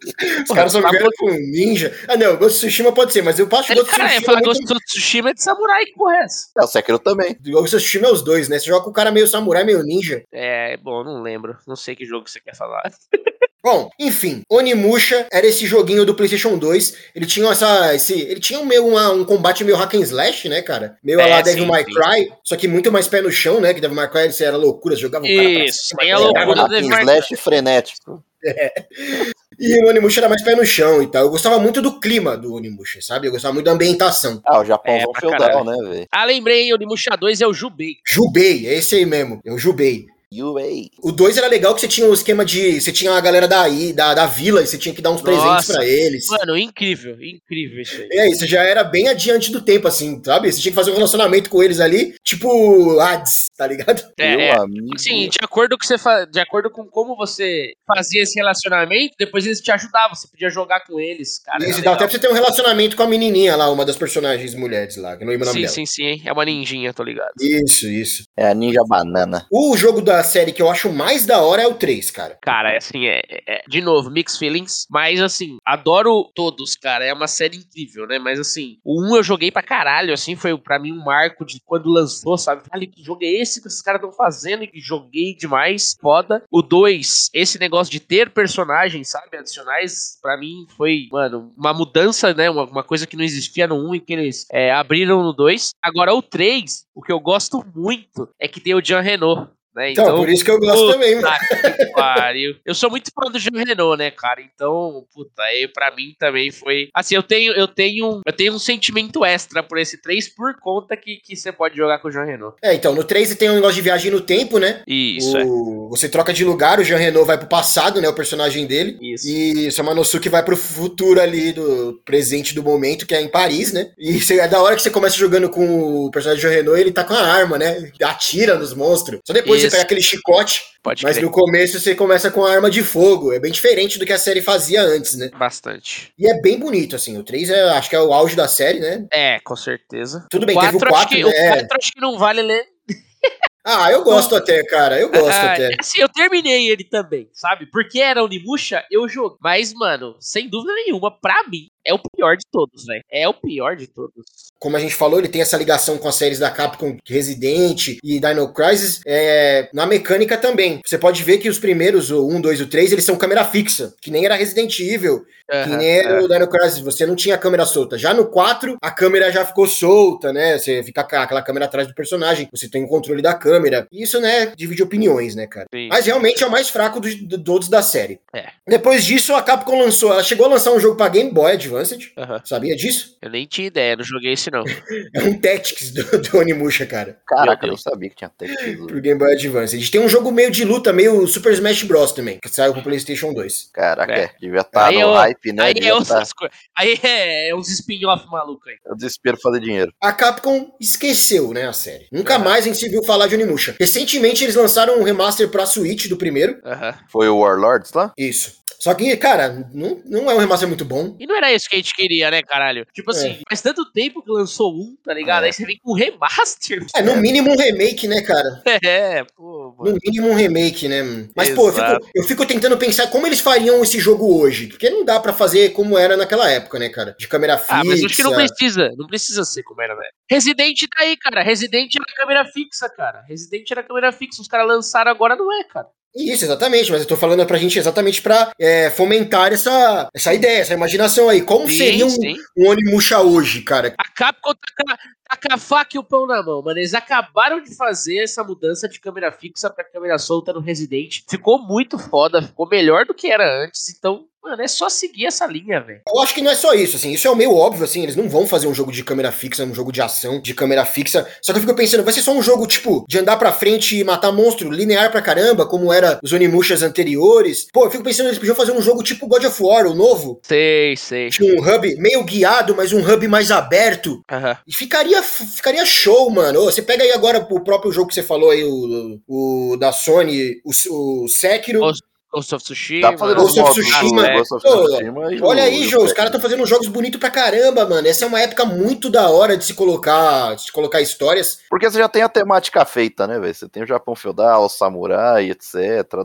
Os caras só tá vieram com ninja. Ah, não, Ghost of Tsushima pode ser, mas eu acho que Ghost of Cara, eu Tsushima. falar é muito- Ghost of Tsushima é de samurai, que porra é essa? É, o Sekiro também. Ghost of Tsushima é os dois, né? Você joga com o cara meio samurai, meio ninja. É, bom, não lembro. Não sei que jogo você quer falar. Bom, enfim, Onimusha era esse joguinho do PlayStation 2. Ele tinha essa. Esse, ele tinha um, meio, uma- um combate meio hack and slash, né, cara? Meio É, a lá Devil sim, May sim. Cry, só que muito mais pé no chão, né? Que Devil May Cry você era loucura, jogava o cara pra Isso, cima, tem a pegava loucura do Devil Hack and May slash frenético. E o Onimusha era mais pé no chão e tal. Eu gostava muito do clima do Onimusha, sabe? Eu gostava muito da ambientação. Ah, o Japão É, feudal, caralho. né, velho? Ah, lembrei, o Onimusha 2 é o Jubei. Jubei, é esse aí mesmo. É o Jubei. UA. O 2 era legal que você tinha um esquema de. Você tinha a galera daí, da, da vila, e você tinha que dar uns presentes Nossa. pra eles. Mano, incrível, incrível isso aí. É, isso já era bem adiante do tempo, assim, sabe? Você tinha que fazer um relacionamento com eles ali, tipo Hades, tá ligado? É, Meu é. amigo. Assim, de acordo, com você fa- de acordo com como você fazia esse relacionamento, depois eles te ajudavam, você podia jogar com eles, cara. isso dá até pra você ter um relacionamento com a menininha lá, uma das personagens mulheres lá, que não lembro o nome Sim, dela. sim, sim, é uma ninjinha, tô ligado. Isso, isso. É a Ninja Banana. O jogo da série que eu acho mais da hora é o 3, cara. Cara, é assim, é, é- de novo, mixed feelings, mas assim, adoro todos, cara, é uma série incrível, né? Mas assim, o 1 eu joguei pra caralho, assim, foi pra mim um marco de quando lançou, sabe? Falei, que jogo é esse que esses caras estão fazendo e joguei demais, foda. O 2, esse negócio de ter personagens, sabe, adicionais, pra mim foi, mano, uma mudança, né? Uma, uma coisa que não existia no 1 e que eles é, abriram no 2. Agora, o 3, o que eu gosto muito é que tem o Jean Renault. Né? Então, por isso que eu gosto Puta também, mano. que pariu. Eu sou muito fã do Jean Renault, né, cara? Então, puta, aí pra mim também foi. Assim, eu tenho, eu tenho, eu tenho um sentimento extra por esse 3 por conta que, que você pode jogar com o Jean Renault. É, então, no 3 você tem um negócio de viagem no tempo, né? Isso, é. o... Você troca de lugar, o Jean Renault vai pro passado, né? O personagem dele. Isso. E o Samanosuke vai pro futuro ali, do presente do momento, que é em Paris, né? E você- é da hora que você começa jogando com o personagem Jean Renault, ele tá com a arma, né? Atira nos monstros. Só depois Isso. Você pega aquele chicote, Pode mas crer. no começo você começa com a arma de fogo. É bem diferente do que a série fazia antes, né? Bastante. E é bem bonito, assim. O 3 é, acho que é o auge da série, né? É, com certeza. Tudo bem, teve o acho 4, que, né? O 4 acho que não vale ler. Ah, eu gosto até, cara. Eu gosto Ah, até. Assim, eu terminei ele também, sabe? Porque era Onimusha, eu joguei. Mas, mano, sem dúvida nenhuma, pra mim, é o pior de todos, velho. É o pior de todos. Como a gente falou, ele tem essa ligação com as séries da Capcom Resident e Dino Crisis. É, na mecânica também. Você pode ver que os primeiros, o 1, 2 e o 3, eles são câmera fixa, que nem era Resident Evil, que Aham, nem era aham. o Dino Crisis. Você não tinha câmera solta. Já no 4, a câmera já ficou solta, né? Você fica com aquela câmera atrás do personagem. Você tem o controle da câmera. Isso, né, divide opiniões, né, cara? Sim. Mas realmente é o mais fraco dos de todos da série. É. Depois disso, a Capcom lançou. Ela chegou a lançar um jogo pra Game Boy Advance. Aham. Sabia disso? Eu nem tinha ideia, não joguei esse não. É um Tactics do, do Onimusha, cara. Caraca, eu não sabia que tinha Tactics. Pro Game Boy Advance. A gente tem um jogo meio de luta, meio Super Smash Bros. também, que saiu pro PlayStation 2. Caraca, É. é. devia estar Aí no eu- hype, né? aí devia é tá- outras. Aí é, é uns spin-off maluco aí. É o desespero fazer dinheiro. A Capcom esqueceu, né, a série. Nunca É. mais a gente se viu falar de Onimusha. Recentemente eles lançaram um remaster pra Switch do primeiro. Foi o Warlords lá? Isso. Só que, cara, não, não é um remaster muito bom. E não era isso que a gente queria, né, caralho? Tipo assim, faz tanto tempo que lançou um, tá ligado? É. Aí você vem com remaster. É, no mínimo um remake, né, cara? É, pô, mano. No mínimo um remake, né? Mas, pô, eu Exato. fico, eu fico tentando pensar como eles fariam esse jogo hoje. Porque não dá pra fazer como era naquela época, né, cara? De câmera fixa. Ah, mas acho que não precisa. Não precisa ser como era, velho. Resident tá aí, cara. Resident era câmera fixa, cara. Resident era câmera fixa. Os caras lançaram agora, não é, cara. Isso, exatamente, mas eu tô falando pra gente exatamente pra é, fomentar essa, essa ideia, essa imaginação aí. Como Sim, seria um, sim. um Onimusha hoje, cara? A Capcom tá com a, tá com a faca e o pão na mão, mano. Eles acabaram de fazer essa mudança de câmera fixa pra câmera solta no Resident. Ficou muito foda, ficou melhor do que era antes. Então, mano, é só seguir essa linha, velho. Eu acho que não é só isso, assim, isso é meio óbvio, assim, eles não vão fazer um jogo de câmera fixa, um jogo de ação de câmera fixa. Só que eu fico pensando, vai ser só um jogo, tipo, de andar pra frente e matar monstro linear pra caramba, como era os Onimushas anteriores. Pô, eu fico pensando, eles podiam fazer um jogo tipo God of War, o novo. Sei, sei. Tinha um hub meio guiado, mas um hub mais aberto. Aham. E ficaria, ficaria show, mano. Ô, você pega aí agora o próprio jogo que você falou aí, o, o da Sony, o, o Sekiro. Ghost Ghost of Tsushima. Fazer Ghost os of Tsushima. Ghost of Tsushima e o- Olha aí, o Jô, os caras estão fazendo jogos bonitos pra caramba, mano. Essa é uma época muito da hora de se colocar, de se colocar histórias. Porque você já tem a temática feita, né, velho? Você tem o Japão feudal, o samurai, etc.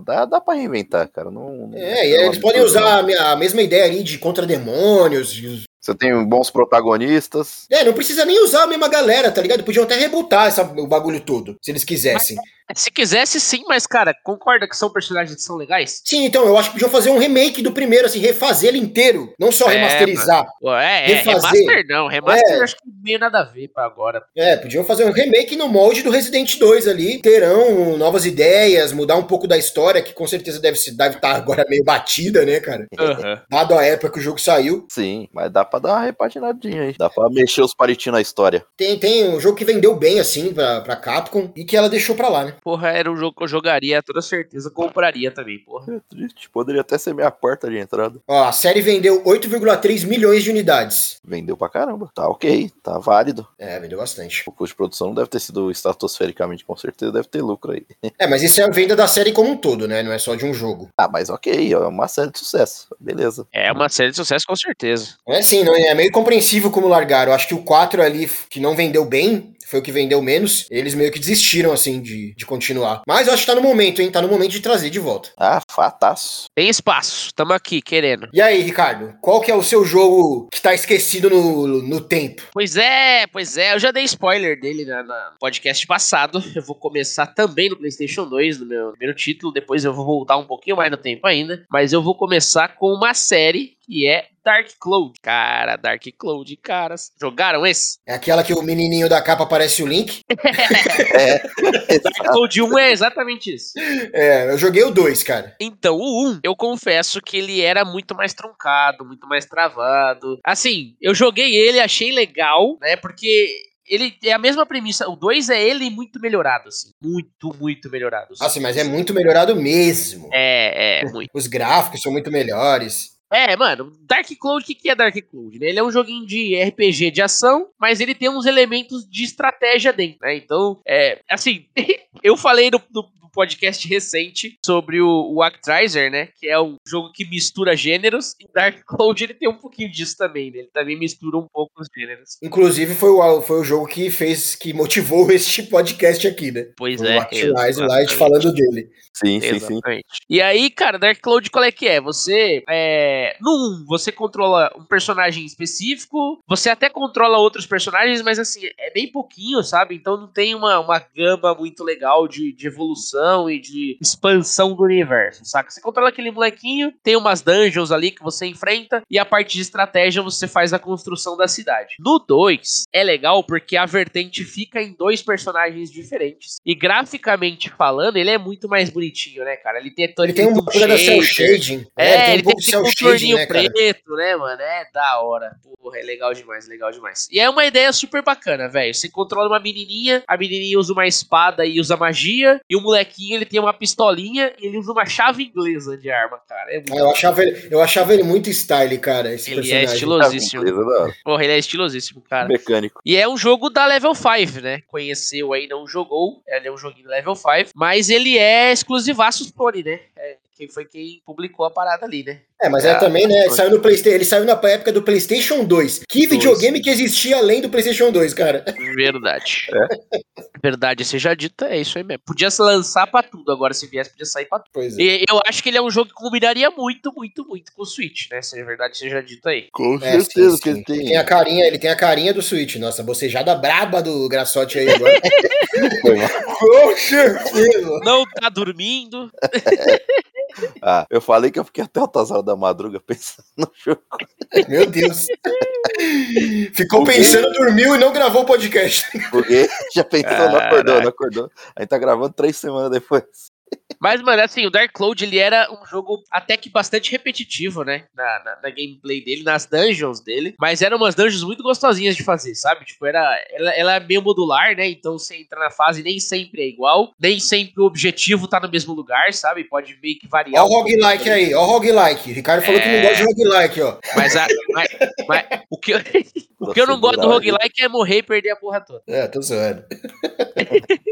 Dá, dá pra reinventar, cara. Não, não É, e é eles podem usar a, a mesma ideia ali de contra demônios. e os- Você tem bons protagonistas. É, não precisa nem usar a mesma galera, tá ligado? Podiam até rebutar essa, o bagulho todo, se eles quisessem. Se quisesse, sim, mas, cara, concorda que são personagens que são legais? Sim, então, eu acho que podiam fazer um remake do primeiro, assim, refazer ele inteiro. Não só É, remasterizar. Pô, é, é, Refazer. remaster não. Remaster É. acho que meio nada a ver pra agora. É, podiam fazer um remake no molde do Resident 2 ali. Terão novas ideias, mudar um pouco da história, que com certeza deve estar deve tá agora meio batida, né, cara? Aham. Dado a época que o jogo saiu. Sim, mas dá pra dar uma repaginadinha aí. Dá pra mexer os palitinhos na história. Tem, tem um jogo que vendeu bem, assim, pra, pra Capcom e que ela deixou pra lá, né? Porra, era um jogo que eu jogaria, toda certeza, compraria também, porra. É triste. Poderia até ser minha porta de entrada. Ó, a série vendeu 8,3 milhões de unidades. Vendeu pra caramba. Tá ok, tá válido. É, vendeu bastante. O custo de produção não deve ter sido estratosfericamente, com certeza deve ter lucro aí. É, mas isso é a venda da série como um todo, né? Não é só de um jogo. Ah, mas ok, é uma série de sucesso. Beleza. É uma série de sucesso, com certeza. É sim, não, é meio compreensível como largaram. Eu acho que o 4 ali, que não vendeu bem, foi o que vendeu menos, eles meio que desistiram, assim, de, de continuar. Mas eu acho que tá no momento, hein? Tá no momento de trazer de volta. Ah, fataço. Tem espaço, tamo aqui, querendo. E aí, Ricardo, qual que é o seu jogo que tá esquecido no, no tempo? Pois é, pois é, eu já dei spoiler dele na, na podcast passado. Eu vou começar também no PlayStation 2, no meu primeiro título. Depois eu vou voltar um pouquinho mais no tempo ainda. Mas eu vou começar com uma série que é Dark Cloud. Cara, Dark Cloud, caras. Jogaram esse? É aquela que o menininho da capa parece o Link? Dark Cloud 1 é exatamente isso. É, eu joguei o 2, cara. Então, o 1, eu confesso que ele era muito mais truncado, muito mais travado. Assim, eu joguei ele, achei legal, né? Porque ele é a mesma premissa. O 2 é ele muito melhorado, assim. Muito, muito melhorado. assim. Nossa, mas é muito melhorado mesmo. É, é, muito. Os gráficos são muito melhores. É, mano, Dark Cloud, o que, que é Dark Cloud? né? Ele é um joguinho de RPG de ação, mas ele tem uns elementos de estratégia dentro, né? Então, é, assim, eu falei no, no- no podcast recente sobre o, o Actraiser, né? Que é um jogo que mistura gêneros, e Dark Cloud ele tem um pouquinho disso também, né? Ele também mistura um pouco os gêneros. Inclusive, foi o, foi o jogo que fez, que motivou este podcast aqui, né? Pois o é. Actilize Light exatamente. falando dele. Sim, sim, sim. Exatamente. E aí, cara, Dark Cloud qual é que é? Você é, é, no 1, você controla um personagem específico, você até controla outros personagens, mas assim, é bem pouquinho, sabe? Então não tem uma, uma gama muito legal de, de evolução e de expansão do universo, saca? Você controla aquele molequinho, tem umas dungeons ali que você enfrenta, e a parte de estratégia você faz a construção da cidade. No 2, é legal porque a vertente fica em dois personagens diferentes. E graficamente falando, ele é muito mais bonitinho, né, cara? Ele tem, ele tem uma coisa da cel shading. É, é ele tem, um tem um contorninho né, preto, né, mano? É da hora. Porra, é legal demais, legal demais. E é uma ideia super bacana, velho. Você controla uma menininha, a menininha usa uma espada e usa magia, e o molequinho ele tem uma pistolinha e ele usa uma chave inglesa de arma, cara. É ah, eu, achava ele, eu achava ele muito style, cara, esse ele é personagem. é estilosíssimo. Porra, ele é estilosíssimo, cara. Mecânico. E é um jogo da Level 5, né? Conheceu aí, não jogou. Ele é um joguinho Level 5, mas ele é exclusivaço Sony, né? É, quem foi quem publicou a parada ali, né? É, mas é, é também, né? Saiu no PlayStation, ele saiu na época do PlayStation 2. Que videogame que existia além do PlayStation 2, cara? Verdade. É. Verdade seja dita, é isso aí mesmo. Podia se lançar pra tudo, agora se viesse, podia sair pra tudo. Pois é. E eu acho que ele é um jogo que combinaria muito, muito, muito com o Switch, né? Se é verdade seja dito aí. Com é, certeza sim, sim. que ele tem. tem. a carinha, ele tem a carinha do Switch. Nossa, bocejada braba do Graçote aí agora. com certeza. Não tá dormindo. Ah, eu falei que eu fiquei até altas horas da madruga pensando no jogo. Meu Deus. Ficou pensando, dormiu e não gravou o podcast. Porque já pensou, não acordou, não acordou. A gente tá gravando três semanas depois. Mas, mano, assim, o Dark Cloud, ele era um jogo até que bastante repetitivo, né? Na, na, na, gameplay dele, nas dungeons dele. Mas eram umas dungeons muito gostosinhas de fazer, sabe? Tipo, era, ela, ela é meio modular, né? Então você entra na fase nem sempre é igual. Nem sempre o objetivo tá no mesmo lugar, sabe? Pode meio que variar. Ó o roguelike aí, ó o roguelike. Ricardo falou é... que não gosta de roguelike, ó. Mas, a, mas, mas o que eu, o que eu não gosto do roguelike é morrer e perder a porra toda. É, tô zoando.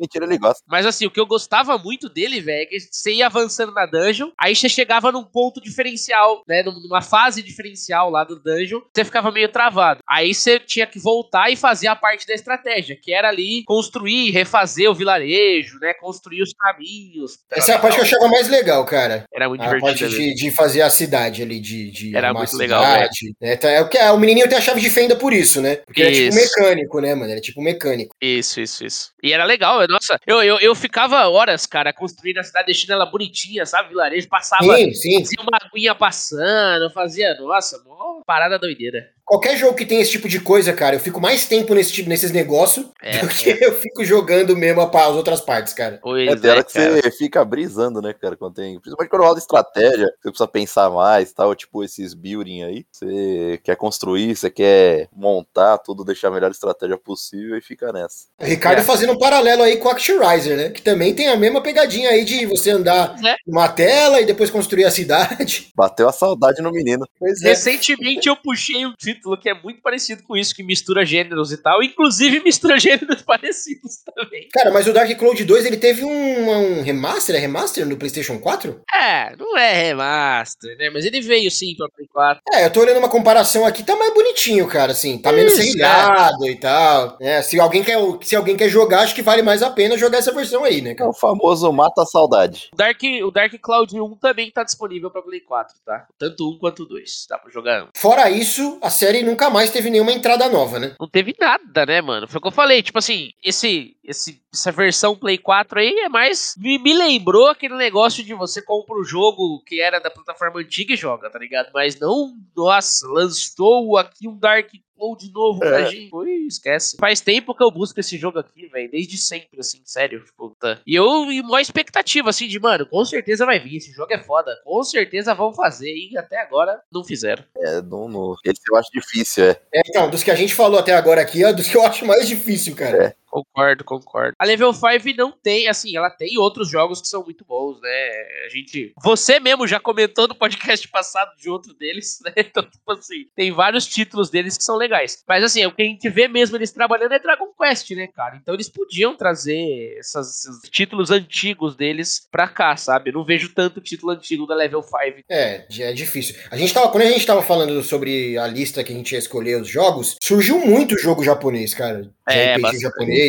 Mentira, ele gosta. Mas assim, o que eu gostava muito dele, velho, é que você ia avançando na dungeon, aí você chegava num ponto diferencial, né? Numa fase diferencial lá do dungeon, você ficava meio travado. Aí você tinha que voltar e fazer a parte da estratégia, que era ali construir, refazer o vilarejo, né? Construir os caminhos. Essa é a parte que eu achava mais legal, cara. Era muito a divertido. A parte de, de, fazer a cidade ali, de. de era muito legal, velho. É, tá, é, é, o menininho tem a chave de fenda por isso, né? Porque isso. era tipo mecânico, né, mano? Era tipo mecânico. Isso, isso, isso. E era legal, nossa, eu, eu, eu ficava horas, cara, construindo a cidade, deixando ela bonitinha, sabe? Vilarejo, passava, sim, sim. fazia uma aguinha passando, fazia, nossa, mó parada doideira. Qualquer jogo que tem esse tipo de coisa, cara, eu fico mais tempo nesse tipo, nesses negócios é, do que é. eu fico jogando mesmo as outras partes, cara. Pois é, tem hora que cara. você fica brisando, né, cara, quando tem. Principalmente quando rola estratégia, você precisa pensar mais tal, tipo esses building aí. Você quer construir, você quer montar tudo, deixar a melhor estratégia possível e fica nessa. O Ricardo é. fazendo um paralelo aí com o Actualizer, né? Que também tem a mesma pegadinha aí de você andar é. numa tela e depois construir a cidade. Bateu a saudade no menino. Pois é. Recentemente eu puxei um título título que é muito parecido com isso, que mistura gêneros e tal, inclusive mistura gêneros parecidos também. Cara, mas o Dark Cloud 2 ele teve um, um remaster, é remaster no PlayStation 4? É, não é remaster, né? Mas ele veio sim pra Play 4. É, eu tô olhando uma comparação aqui, tá mais bonitinho, cara, assim, tá menos serrilhado e tal. É, se alguém quer, se alguém quer jogar, acho que vale mais a pena jogar essa versão aí, né, cara? É o famoso mata a saudade. O Dark, o Dark Cloud 1 também tá disponível pra Play 4, tá? Tanto um quanto dois, dá pra jogar. Fora isso, a série série nunca mais teve nenhuma entrada nova, né? Não teve nada, né, mano? Foi o que eu falei, tipo assim, esse, esse, essa versão Play 4 aí é mais. Me, me lembrou aquele negócio de você compra o um jogo que era da plataforma antiga e joga, tá ligado? Mas não, nossa, lançou aqui um Dark ou de novo é. pra gente. Ui, esquece. Faz tempo que eu busco esse jogo aqui, velho. Desde sempre, assim, sério. Tipo, tá. E eu, e uma expectativa, assim, de, mano, com certeza vai vir. Esse jogo é foda. Com certeza vão fazer. E até agora não fizeram. É, não, não. Esse eu acho difícil, é. É, então, dos que a gente falou até agora aqui, é dos que eu acho mais difícil, cara. É. Concordo, concordo. A Level 5 não tem, assim, ela tem outros jogos que são muito bons, né? A gente. Você mesmo já comentou no podcast passado de outro deles, né? Então, tipo assim, tem vários títulos deles que são legais. Mas assim, o que a gente vê mesmo eles trabalhando é Dragon Quest, né, cara? Então eles podiam trazer essas, esses títulos antigos deles pra cá, sabe? Eu não vejo tanto título antigo da Level 5. É, é difícil. A gente tava, quando a gente tava falando sobre a lista que a gente ia escolher os jogos, surgiu muito jogo japonês, cara. É, RPG japonês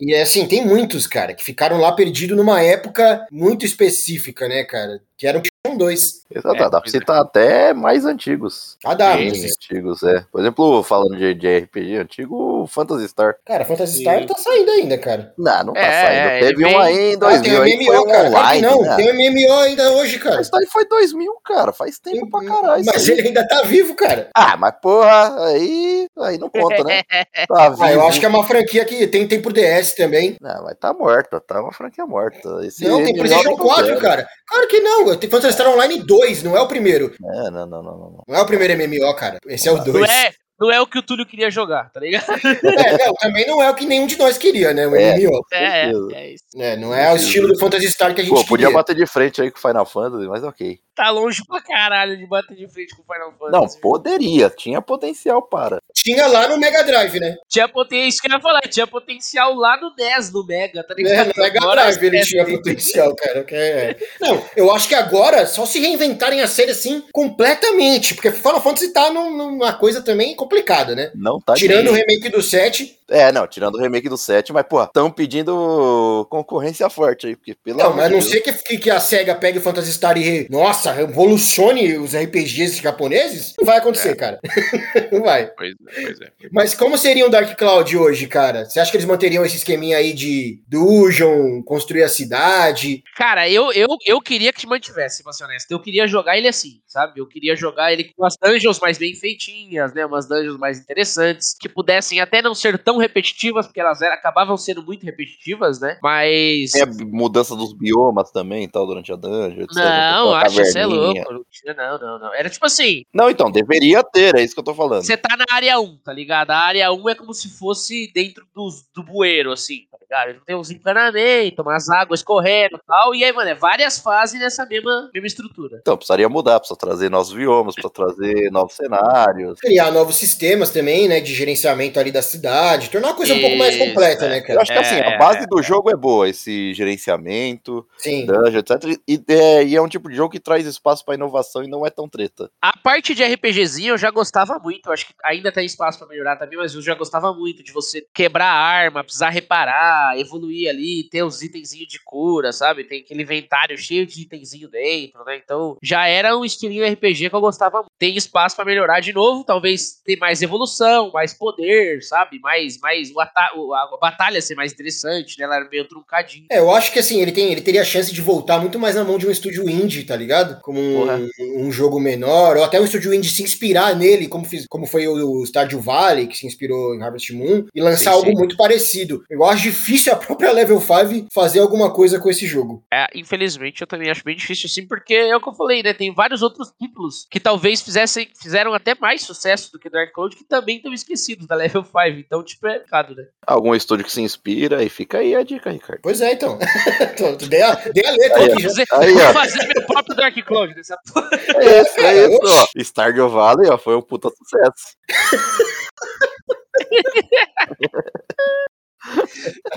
e assim, tem muitos, cara, que ficaram lá perdidos numa época muito específica, né, cara? que era o PlayStation 2. Exato, É, dá pra é. citar até mais antigos. Ah, dá. Bem antigos, é. Por exemplo, falando de, de RPG antigo, o Phantasy Star. Cara, Phantasy Sim. Star tá saindo ainda, cara. Não, não tá É, saindo. é, Teve um aí em Ah, 2000, tem um aí foi MMO, um cara. Online, não, né? tem um MMO ainda hoje, cara. Mas aí foi 2000, cara. Faz tempo pra caralho. Mas ele ainda tá vivo, cara. Ah, mas porra, aí, aí não conta, né? Tá vivo. Ah, eu acho que é uma franquia que tem, tem pro DS também. Não, mas tá morta, tá uma franquia morta. Esse não, tem PlayStation não 4, quero. cara. Claro que não. Tem Phantasy Star Online 2, não é o primeiro. É, não, não, não, não. não. Não é o primeiro MMO, cara. Esse é o Não 2. é, não é o que o Túlio queria jogar, tá ligado? É, não, também não é o que nenhum de nós queria, né? O É. MMO. É, certeza. é isso. É, não é o estilo do Phantasy Star que a gente Pô, podia queria. bater de frente aí com Final Fantasy, mas ok. Tá longe pra caralho de bater de frente com o Final Fantasy. Não, poderia, tinha potencial para. Tinha lá no Mega Drive, né? Tinha potencial, isso que eu ia falar, tinha potencial lá no 10 no Mega, tá É, ligado? no Mega Agora Drive ele tinha potencial, cara. que é- Não, eu acho que agora só se reinventarem a série assim completamente. Porque Final Fantasy tá num- numa coisa também complicada, né? Não tá Tirando o remake do 7. É, não, tirando o remake do 7, mas, pô, estão pedindo concorrência forte aí, porque pelo Não, amor mas não sei que, que, que a SEGA pegue o Phantasy Star e, nossa, revolucione os RPGs japoneses. Não vai acontecer, cara. não vai. Pois é, pois é. Mas como seria um Dark Cloud hoje, cara? Você acha que eles manteriam esse esqueminha aí de dungeon, construir a cidade? Cara, eu, eu, eu queria que te mantivesse, pra ser honesto. Eu queria jogar ele assim, sabe? Eu queria jogar ele com umas dungeons mais bem feitinhas, né? Umas dungeons mais interessantes, que pudessem até não ser tão repetitivas, porque elas eram, acabavam sendo muito repetitivas, né? Mas. Tem a mudança dos biomas também e tal, durante a dungeon, etc. Não, acho que você é louco. Não, não, não, não. Era tipo assim, Não, então, deveria ter, é isso que eu tô falando. você tá na área 1, tá ligado? A área 1 é como se fosse dentro dos, do bueiro, assim, tá ligado? Tem uns encanamentos, umas águas correndo e tal. E aí, mano, é várias fases nessa mesma, mesma estrutura. Então, precisaria mudar, precisa trazer novos biomas, precisa trazer novos cenários. Criar novos sistemas também, né? De gerenciamento ali da cidade. Tornar a coisa um pouco mais Isso, completa, é. né, Eu cara? acho que assim, É, a base é, do jogo é boa, esse gerenciamento, Sim. dungeon, etc. E é, e é um tipo de jogo que traz espaço pra inovação e não é tão treta. A parte de RPGzinho eu já gostava muito. Eu acho que ainda tem espaço pra melhorar também, mas eu já gostava muito de você quebrar a arma, precisar reparar, evoluir ali, ter os itenzinhos de cura, sabe? Tem aquele inventário cheio de itenzinho dentro, né? Então já era um estilinho RPG que eu gostava muito. Tem espaço pra melhorar de novo, talvez ter mais evolução, mais poder, sabe? Mais, mais o o- a, batalha ser mais interessante, né? Ela era meio truncadinha. É, eu acho que assim, ele, tem, ele teria a chance de voltar muito mais na mão de um estúdio indie, tá ligado? Como um, um jogo menor, ou até um estúdio indie se inspirar nele, como, fiz, como foi o Stardew Valley, que se inspirou em Harvest Moon, e lançar Sim, algo sim. muito parecido. Eu acho difícil a própria Level 5 fazer alguma coisa com esse jogo. É, infelizmente, eu também acho bem difícil assim, porque é o que eu falei, né? Tem vários outros títulos que talvez fizessem, fizeram até mais sucesso do que Dark Cloud, que também estão esquecidos da Level 5. Então, tipo, né? Algum estúdio que se inspira e fica aí a dica, Ricardo. Pois é, então. Dei, a, dei a letra Aí, aqui. Fazer, Aí, vou fazer meu próprio Dark Cloud nessa porra. É isso, é isso, ó. Stardew Valley, ó, foi um puta sucesso.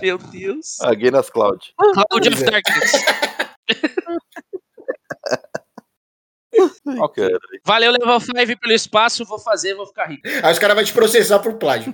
Meu Deus. A Guinness Cloud. Cloud of é. Darkness. Ai, Ok. cara. Valeu, Level 5 pelo espaço, vou fazer, vou ficar rico. Aí os caras vão te processar por plágio.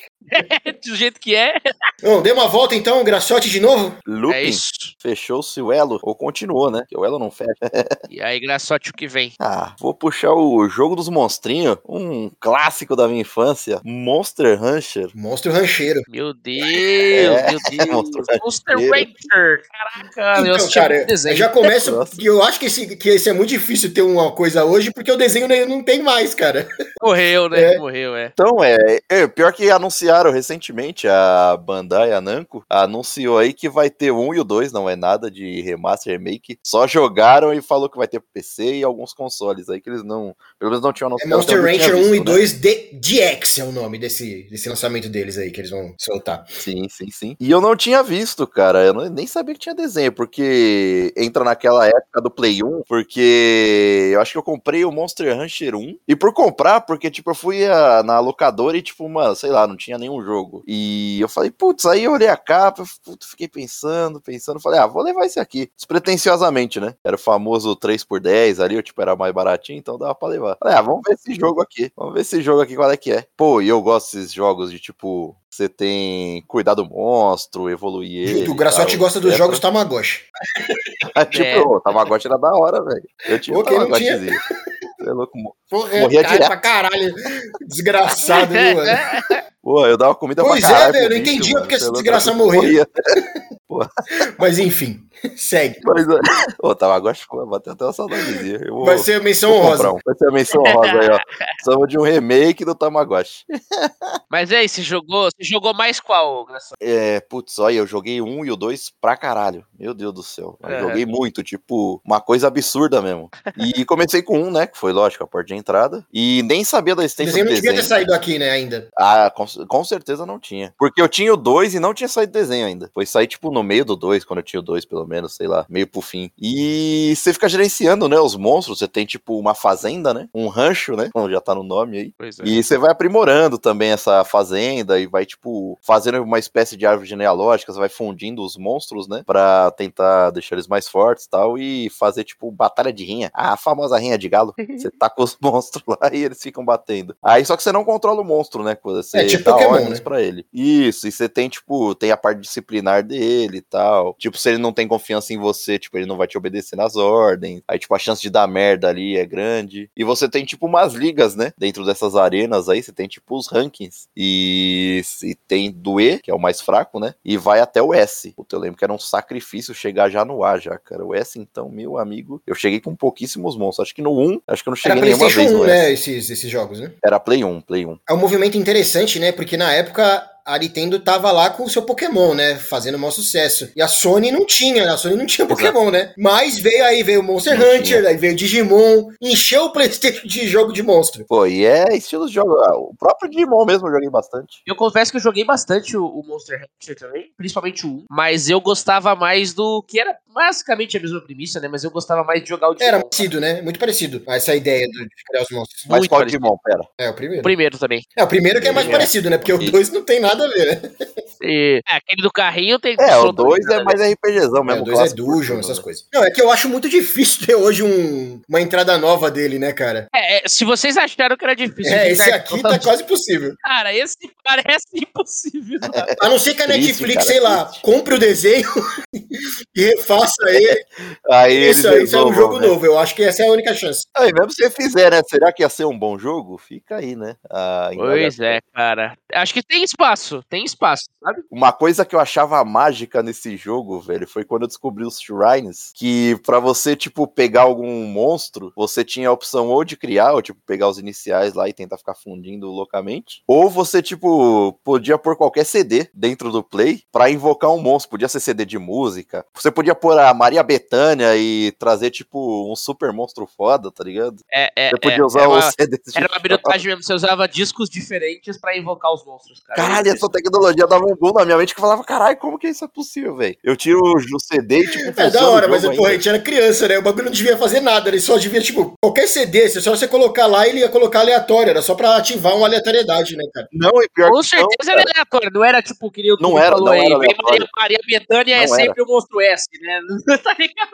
Do jeito que é, Bom, dei uma volta então, Graciote de novo. Looping, é isso. fechou-se o elo, ou continuou, né? Que o elo não fecha. E aí, Graçote, o que vem? Ah, vou puxar o jogo dos monstrinhos, um clássico da minha infância, Monster Rancher. Monstro rancheiro. Meu Deus, É, meu Deus. Monstro Monster Rancher. Ranger. Caraca, eu Então, assisti cara, muito eu desenho. já começo. Nossa. eu acho que esse, que esse é muito difícil ter uma coisa hoje, porque o desenho não- tem mais, cara. Morreu, né? É. Morreu, é. Então, é, é, pior que anunciaram recentemente, a Bandai, a Namco, anunciou aí que vai ter um e o dois, não é nada de remaster, remake, só jogaram e falou que vai ter PC e alguns consoles aí que eles não, pelo menos não tinham É. Monster eu não tinha Rancher 1 e visto, né? 2 D- DX é o nome desse, desse lançamento deles aí, que eles vão soltar. Sim, sim, sim. E eu não tinha visto, cara. Eu não- nem sabia que tinha desenho, porque entra naquela época do Play 1, porque eu acho que eu comprei o Monster Rancher 1. E por comprar, porque, tipo, eu fui a- na locadora e, tipo, mano, sei lá, não tinha nenhum jogo. E eu falei, putz, aí eu olhei a capa, putz, fiquei pensando, pensando, falei, ah, vou levar esse aqui. Despretensiosamente, né? Era o famoso 3x10 ali, eu, tipo, era mais baratinho, então dava pra levar. Falei, ah, vamos ver esse jogo aqui. Vamos ver esse jogo aqui, qual é que é. Pô, e eu gosto desses jogos de, tipo, você tem cuidar do monstro, evoluir ele. o Graçote gosta dos jogos Tamagotchi. tipo, é. o Tamagotchi era da hora, velho. Eu tinha Pô, um Tamagotchizinho. Você é louco, Porra, morria direto. pra caralho. Desgraçado, viu, mano? Pô, eu dava comida pois pra caralho. Pois é, velho, eu não entendia porque esse desgraçado morria. morria. Mas enfim, segue. Mas, ô, Tamagotchi, pô, bateu até uma saudadezinha. Vou, vai ser a menção honrosa. Um. Vai ser a menção honrosa aí, ó. Somos de um remake do Tamagotchi. Mas aí, você jogou, você jogou mais qual, Gração? É, putz, olha, eu joguei um e o dois pra caralho. Meu Deus do céu. Eu é. joguei muito, tipo, uma coisa absurda mesmo. E comecei com um, né, que foi, lógico, a porta de entrada. E nem sabia da existência desenho do desenho. não devia ter saído aqui, né, ainda. Ah, com, com certeza não tinha. Porque eu tinha o dois e não tinha saído desenho ainda. Foi sair, tipo, no meio do dois, quando eu tinha o dois, pelo menos, sei lá, meio pro fim. E você fica gerenciando, né, os monstros. Você tem, tipo, uma fazenda, né? Um rancho, né? Como já tá no nome aí. É. E você vai aprimorando também essa fazenda e vai, tipo, fazendo uma espécie de árvore genealógica. Você vai fundindo os monstros, né? Pra tentar deixar eles mais fortes e tal. E fazer, tipo, batalha de rinha. Ah, a famosa rinha de galo. Você tá com os monstros lá e eles ficam batendo. Aí só que você não controla o monstro, né? Você é tipo dá Pokémon, ordens né? pra ele. Isso, e você tem, tipo, tem a parte disciplinar dele e tal. Tipo, se ele não tem confiança em você, tipo, ele não vai te obedecer nas ordens. Aí, tipo, a chance de dar merda ali é grande. E você tem, tipo, umas ligas, né? Dentro dessas arenas aí, você tem, tipo, os rankings. E, e tem do E, que é o mais fraco, né? E vai até o S. Puta, eu lembro que era um sacrifício chegar já no A, já, cara. O S, então, meu amigo, eu cheguei com pouquíssimos monstros. Acho que no 1, acho que eu não cheguei era nenhuma vez. 1, né? Esses, esses jogos, né? Era Play 1, Play 1. É um movimento interessante, né? Porque na época a Nintendo tava lá com o seu Pokémon, né? Fazendo o maior sucesso. E a Sony não tinha, a Sony não tinha Pokémon, Exato. né? Mas veio aí, veio Monster não Hunter, tinha. aí veio Digimon, encheu o Playstation de jogo de monstro. Pô, e é estilo de jogo. Ah, o próprio Digimon mesmo eu joguei bastante. Eu confesso que eu joguei bastante o, o Monster Hunter também, principalmente o 1, mas eu gostava mais do que era basicamente a mesma premissa, né? Mas eu gostava mais de jogar o Digimon. Era parecido, né? Muito parecido. Essa ideia de criar os monstros. Mas Muito qual parecido. Digimon? Pera. É, o primeiro. O primeiro também. É, o primeiro que é mais é. parecido, né? Porque o 2 não tem nada a ver, né? E, é, aquele do carrinho tem. É, o 2 é mais RPGzão mesmo. É, o 2 é Dungeon, essas né? coisas. Não, é que eu acho muito difícil ter hoje um, uma entrada nova dele, né, cara? É, é se vocês acharam que era difícil. É, esse aqui tá quase impossível. Cara, esse parece impossível. a não ser que a Netflix, cara, sei lá, compre o desenho e refaça ele. Aí isso aí, é um jogo né? novo. Eu acho que essa é a única chance. Aí, mesmo se você fizer, né? Será que ia ser um bom jogo? Fica aí, né? Ah, pois é, cara. Acho que tem espaço, tem espaço, sabe? Uma coisa que eu achava mágica nesse jogo, velho, foi quando eu descobri os shrines, que para você, tipo, pegar algum monstro, você tinha a opção ou de criar, ou, tipo, pegar os iniciais lá e tentar ficar fundindo loucamente, ou você, tipo, podia pôr qualquer CD dentro do play para invocar um monstro. Podia ser CD de música, você podia pôr a Maria Bethânia e trazer, tipo, um super monstro foda, tá ligado? É, é, você podia é, usar os CDs. Era uma habilidade mesmo, você usava discos diferentes para invocar os monstros, cara. Caralho, essa tecnologia dava um boom na minha mente que falava, caralho, como que isso é possível, velho? Eu tiro o CD e, tipo, É da hora, mas, porra, a gente era criança, né? O bagulho não devia fazer nada, ele só devia, tipo, qualquer CD, se só você colocar lá, ele ia colocar aleatório, era só pra ativar uma aleatoriedade, né, cara? Não, e pior Com certeza não, era aleatório, não era, tipo, que nem o Não era, não aí, era Maria, Maria Bethânia é sempre o monstro S, né? tá ligado?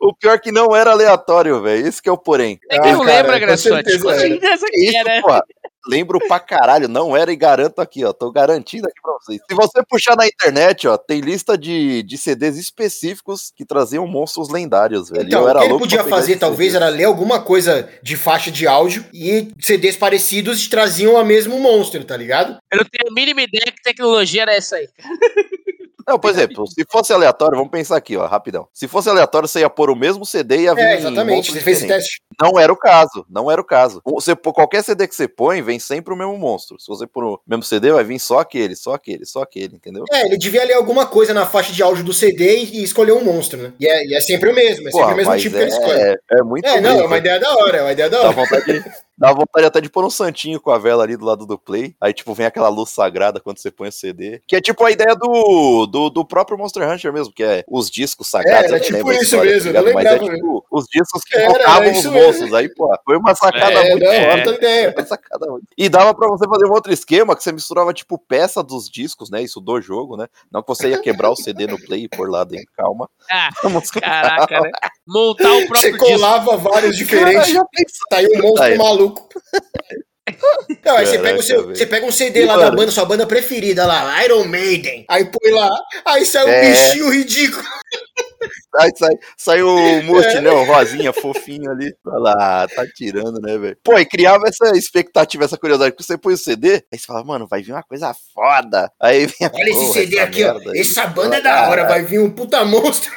O pior que não era aleatório, velho. Isso que é o porém. É que ah, não lembra, Graçote. Com certeza que Isso, era. Pô, lembro pra caralho, não era e garanto aqui, ó. Tô garantindo aqui pra vocês. Se você puxar na internet, ó, tem lista de, de CDs específicos que traziam monstros lendários, velho. Então, o que ele podia fazer, talvez, CDs. era ler alguma coisa de faixa de áudio e CDs parecidos traziam o mesmo monstro, tá ligado? Eu não tenho a mínima ideia que tecnologia era essa aí. Não, por exemplo, se fosse aleatório, vamos pensar aqui, ó, rapidão. Se fosse aleatório, você ia pôr o mesmo CD e ia vir. É, exatamente. Você fez esse teste. Não era o caso, não era o caso. Você, qualquer CD que você põe, vem sempre o mesmo monstro. Se você pôr o mesmo CD, vai vir só aquele, só aquele, só aquele, entendeu? É, ele devia ler alguma coisa na faixa de áudio do CD e, escolher um monstro, né? E é, e é sempre o mesmo, é sempre Porra, o mesmo tipo é, que ele escolhe. É, é muito É, não, é uma ideia da hora, é uma ideia da hora. Dá vontade, de, Dá vontade até de pôr um santinho com a vela ali do lado do play. Aí, tipo, vem aquela luz sagrada quando você põe o CD. Que é tipo a ideia do, do, do próprio Monster Hunter mesmo, que é os discos sagrados. É, era tipo isso história, mesmo, tá eu ligado? Mas é tipo os discos que Era, tocavam os mesmo. Aí, pô, foi uma sacada É, muito não, puta ideia. Uma sacada muito. E dava pra você fazer um outro esquema que você misturava, tipo, peça dos discos, né? Isso do jogo, né? Não que você ia quebrar o CD no play e pôr lá dentro. Calma. Ah, caraca, né? Montar o Você próprio disco. colava vários diferentes, Cara, já saiu um monstro Aí. Maluco. Não, aí você pega, o seu, você pega um CD E, lá da mano? banda, sua banda preferida lá, Iron Maiden. Aí põe lá, aí sai um É. bichinho ridículo. Aí sai, sai o É. Mustilhão, rosinha, fofinho ali. Olha lá, tá tirando, né, velho? Pô, e criava essa expectativa, essa curiosidade. Porque você põe o CD, aí você fala, mano, vai vir uma coisa foda. Aí vem Olha esse CD aqui, ó. aí. Essa banda é da hora, vai vir um puta monstro.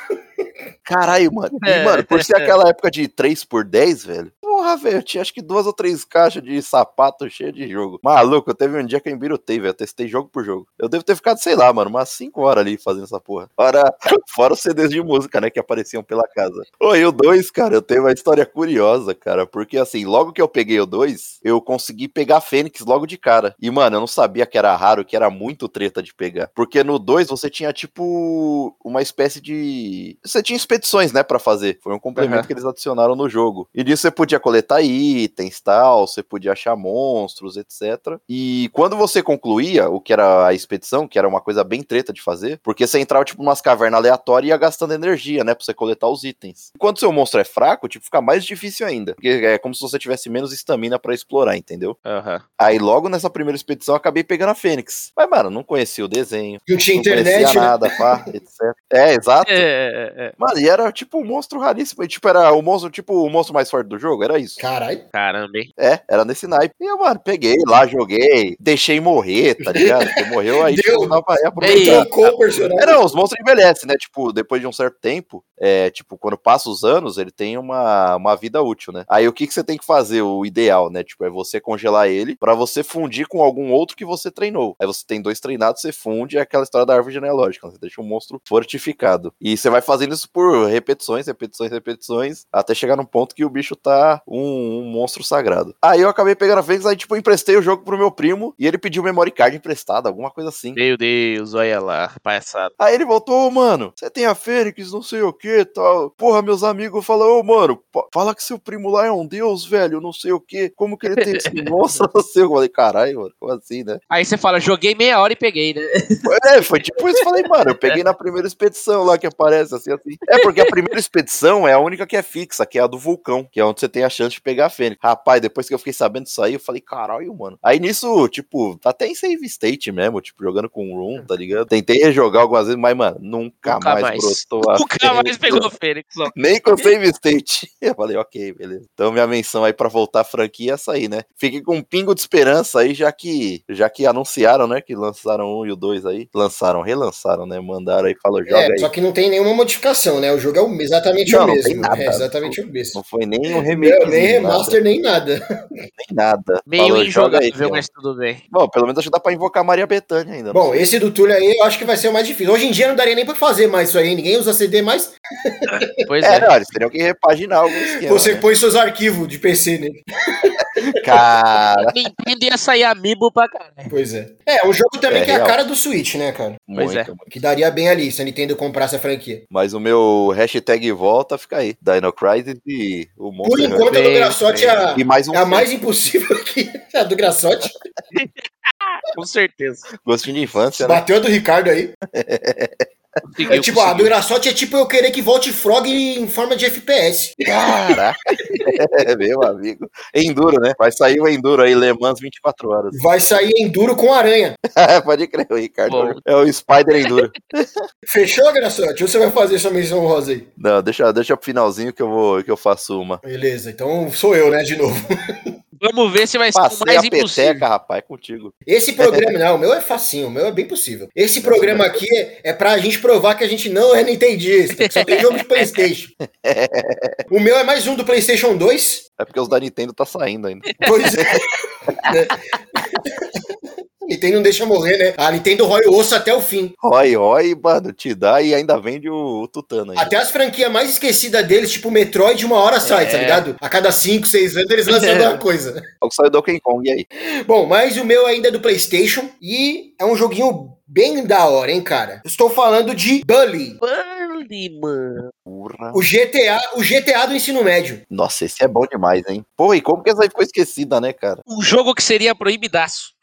Caralho, mano. E, É. mano, por ser aquela época de 3 por 10, velho. Porra, velho, eu tinha acho que duas ou três caixas de sapato cheio de jogo. Maluco, teve um dia que eu embirutei, velho. Eu testei jogo por jogo. Eu devo ter ficado, sei lá, mano, umas 5 horas ali fazendo essa porra. Fora, fora os CDs de música, né, que apareciam pela casa. E o 2, cara, eu tenho uma história curiosa, cara. Porque assim, logo que eu peguei o 2, eu consegui pegar a Fênix logo de cara. E, mano, eu não sabia que era raro, que era muito treta de pegar. Porque no 2 você tinha, tipo, uma espécie de. Você tinha expedições, né, pra fazer. Foi um complemento Aham. que eles adicionaram no jogo. E disso você podia coletar itens, tal, você podia achar monstros, etc. E quando você concluía o que era a expedição, que era uma coisa bem treta de fazer, porque você entrava, tipo, umas cavernas aleatórias e ia gastando energia, né, pra você coletar os itens. E quando seu monstro é fraco, tipo, fica mais difícil ainda. Porque é como se você tivesse menos estamina pra explorar, entendeu? Aham. Aí logo nessa primeira expedição eu acabei pegando a Fênix. Mas, mano, não conhecia o desenho. Não tinha Não internet, conhecia né? nada, pá, etc. É, exato. É, é, é. Mano, e era tipo um monstro raríssimo. E, tipo, era o monstro, tipo, o monstro mais forte do jogo, era isso. Caralho. Caramba, hein? É, era nesse naipe. E eu, mano, peguei lá, joguei, deixei morrer, tá ligado? Porque morreu aí, Deu. não dava pra Ele aproveitar. trocou o personagem. É, não, os monstros envelhecem, né? Tipo, depois de um certo tempo, é, tipo, quando passa os anos, ele tem uma, uma vida útil, né? Aí o que, que você tem que fazer? O ideal, né? Tipo, é você congelar ele pra você fundir com algum outro que você treinou. Aí você tem dois treinados, você funde, é aquela história da árvore genealógica, né? você deixa um monstro fortificado. E você vai fazendo isso por repetições, repetições, repetições, até chegar num ponto que o bicho tá um, um monstro sagrado. Aí eu acabei pegando a Fênix, aí tipo, emprestei o jogo pro meu primo, e ele pediu memory card emprestado, alguma coisa assim. Meu Deus, olha lá, palhaçada. Aí ele voltou, ô, mano, você tem a Fênix, não sei o que tal. Porra, meus amigos falam, ô, mano, pa- fala que seu primo lá é um deus, velho, não sei o que. Como que ele tem não sei. Eu falei, caralho, mano, como assim, né? Aí você fala, joguei meia hora e peguei, né? Foi, é, foi tipo isso, eu falei, mano, eu peguei na primeira expedição lá que aparece, assim, assim. É porque a primeira expedição é a única que é fixa, que é a do vulcão, que é onde você tem a chance de pegar a Fênix. Rapaz, depois que eu fiquei sabendo disso aí, eu falei, caralho, mano. Aí nisso, tipo, tá até em save state mesmo, tipo, jogando com o Room, tá ligado? Tentei rejogar algumas vezes, mas, mano, nunca, Nunca mais, mais. brotou a Nunca mais Fênix, pegou o Fênix, ó. nem com save state. Eu falei, ok, beleza. Então minha menção aí pra voltar à franquia é essa aí, né? Fiquei com um pingo de esperança aí, já que já que anunciaram, né, que lançaram um e o dois aí. Lançaram, relançaram, né? Mandaram aí, falou, joga É, aí. só que não tem nenhuma modificação, né? O jogo é exatamente Não, o não mesmo. tem nada. É exatamente o mesmo. Não foi nem um remake, Não, nem remaster, nem nada. nem nada. Meio Falou, joga aí, mas tudo bem. Bom, pelo menos acho que dá pra invocar Maria Bethânia ainda. não Bom, esse do Túlio aí eu acho que vai ser o mais difícil. Hoje em dia não daria nem pra fazer mais isso aí. Ninguém usa CD mais. Pois É, é. não, eles teriam que repaginar algum esquema. Você né? põe seus arquivos de PC nele. Cara, Nintendo ia sair amiibo pra caralho. Pois é. É, um jogo também É que é a cara do Switch, né, cara? Pois muito, é. Que daria bem ali se a Nintendo comprasse a franquia. Mas o meu hashtag volta fica aí. Dino Crisis e o Por Monster Hunter. enquanto, a do Bem, Graçote é a, E mais um é a mais impossível que a do Graçote. Com certeza. gostinho de infância, né? Bateu a do Ricardo aí. É tipo, a do é tipo eu querer que volte Frog em forma de FPS. Caraca, é meu amigo. Enduro, né? Vai sair o Enduro aí, Le Mans 24 horas. Vai sair Enduro com aranha. Pode crer, o Ricardo. Bom. É o Spider Enduro. Fechou, Graçote? Ou você vai fazer sua menção rosa aí? Não, deixa, deixa pro finalzinho que eu, vou, que eu faço uma. Beleza, então sou eu, né, de novo. Vamos ver se vai ser o Passei mais a impossível. peteca, rapaz, contigo. Esse programa, não, o meu é facinho, o meu é bem possível. Esse programa aqui é, é pra gente provar que a gente não é nintendista, que só tem jogo de Playstation. O meu é mais um do Playstation 2, É porque os da Nintendo tá saindo ainda. Pois é. É. Nintendo não deixa morrer, né? A Nintendo rói o osso até o fim. Rói, rói, mano, te dá e ainda vende o, o Tutano aí. Até as franquias mais esquecidas deles, tipo Metroid, uma hora sai, É. tá ligado? A cada 5, 6 anos eles lançam É. alguma coisa. Só que saiu Donkey Kong, e aí? Bom, mas o meu ainda é do PlayStation e é um joguinho bem da hora, hein, cara? Estou falando de Bully, Bully, mano. Porra. o GTA, o GTA do ensino médio. Nossa, esse é bom demais, hein? Pô, e como que essa aí ficou esquecida, né, cara? Um jogo que seria proibidaço.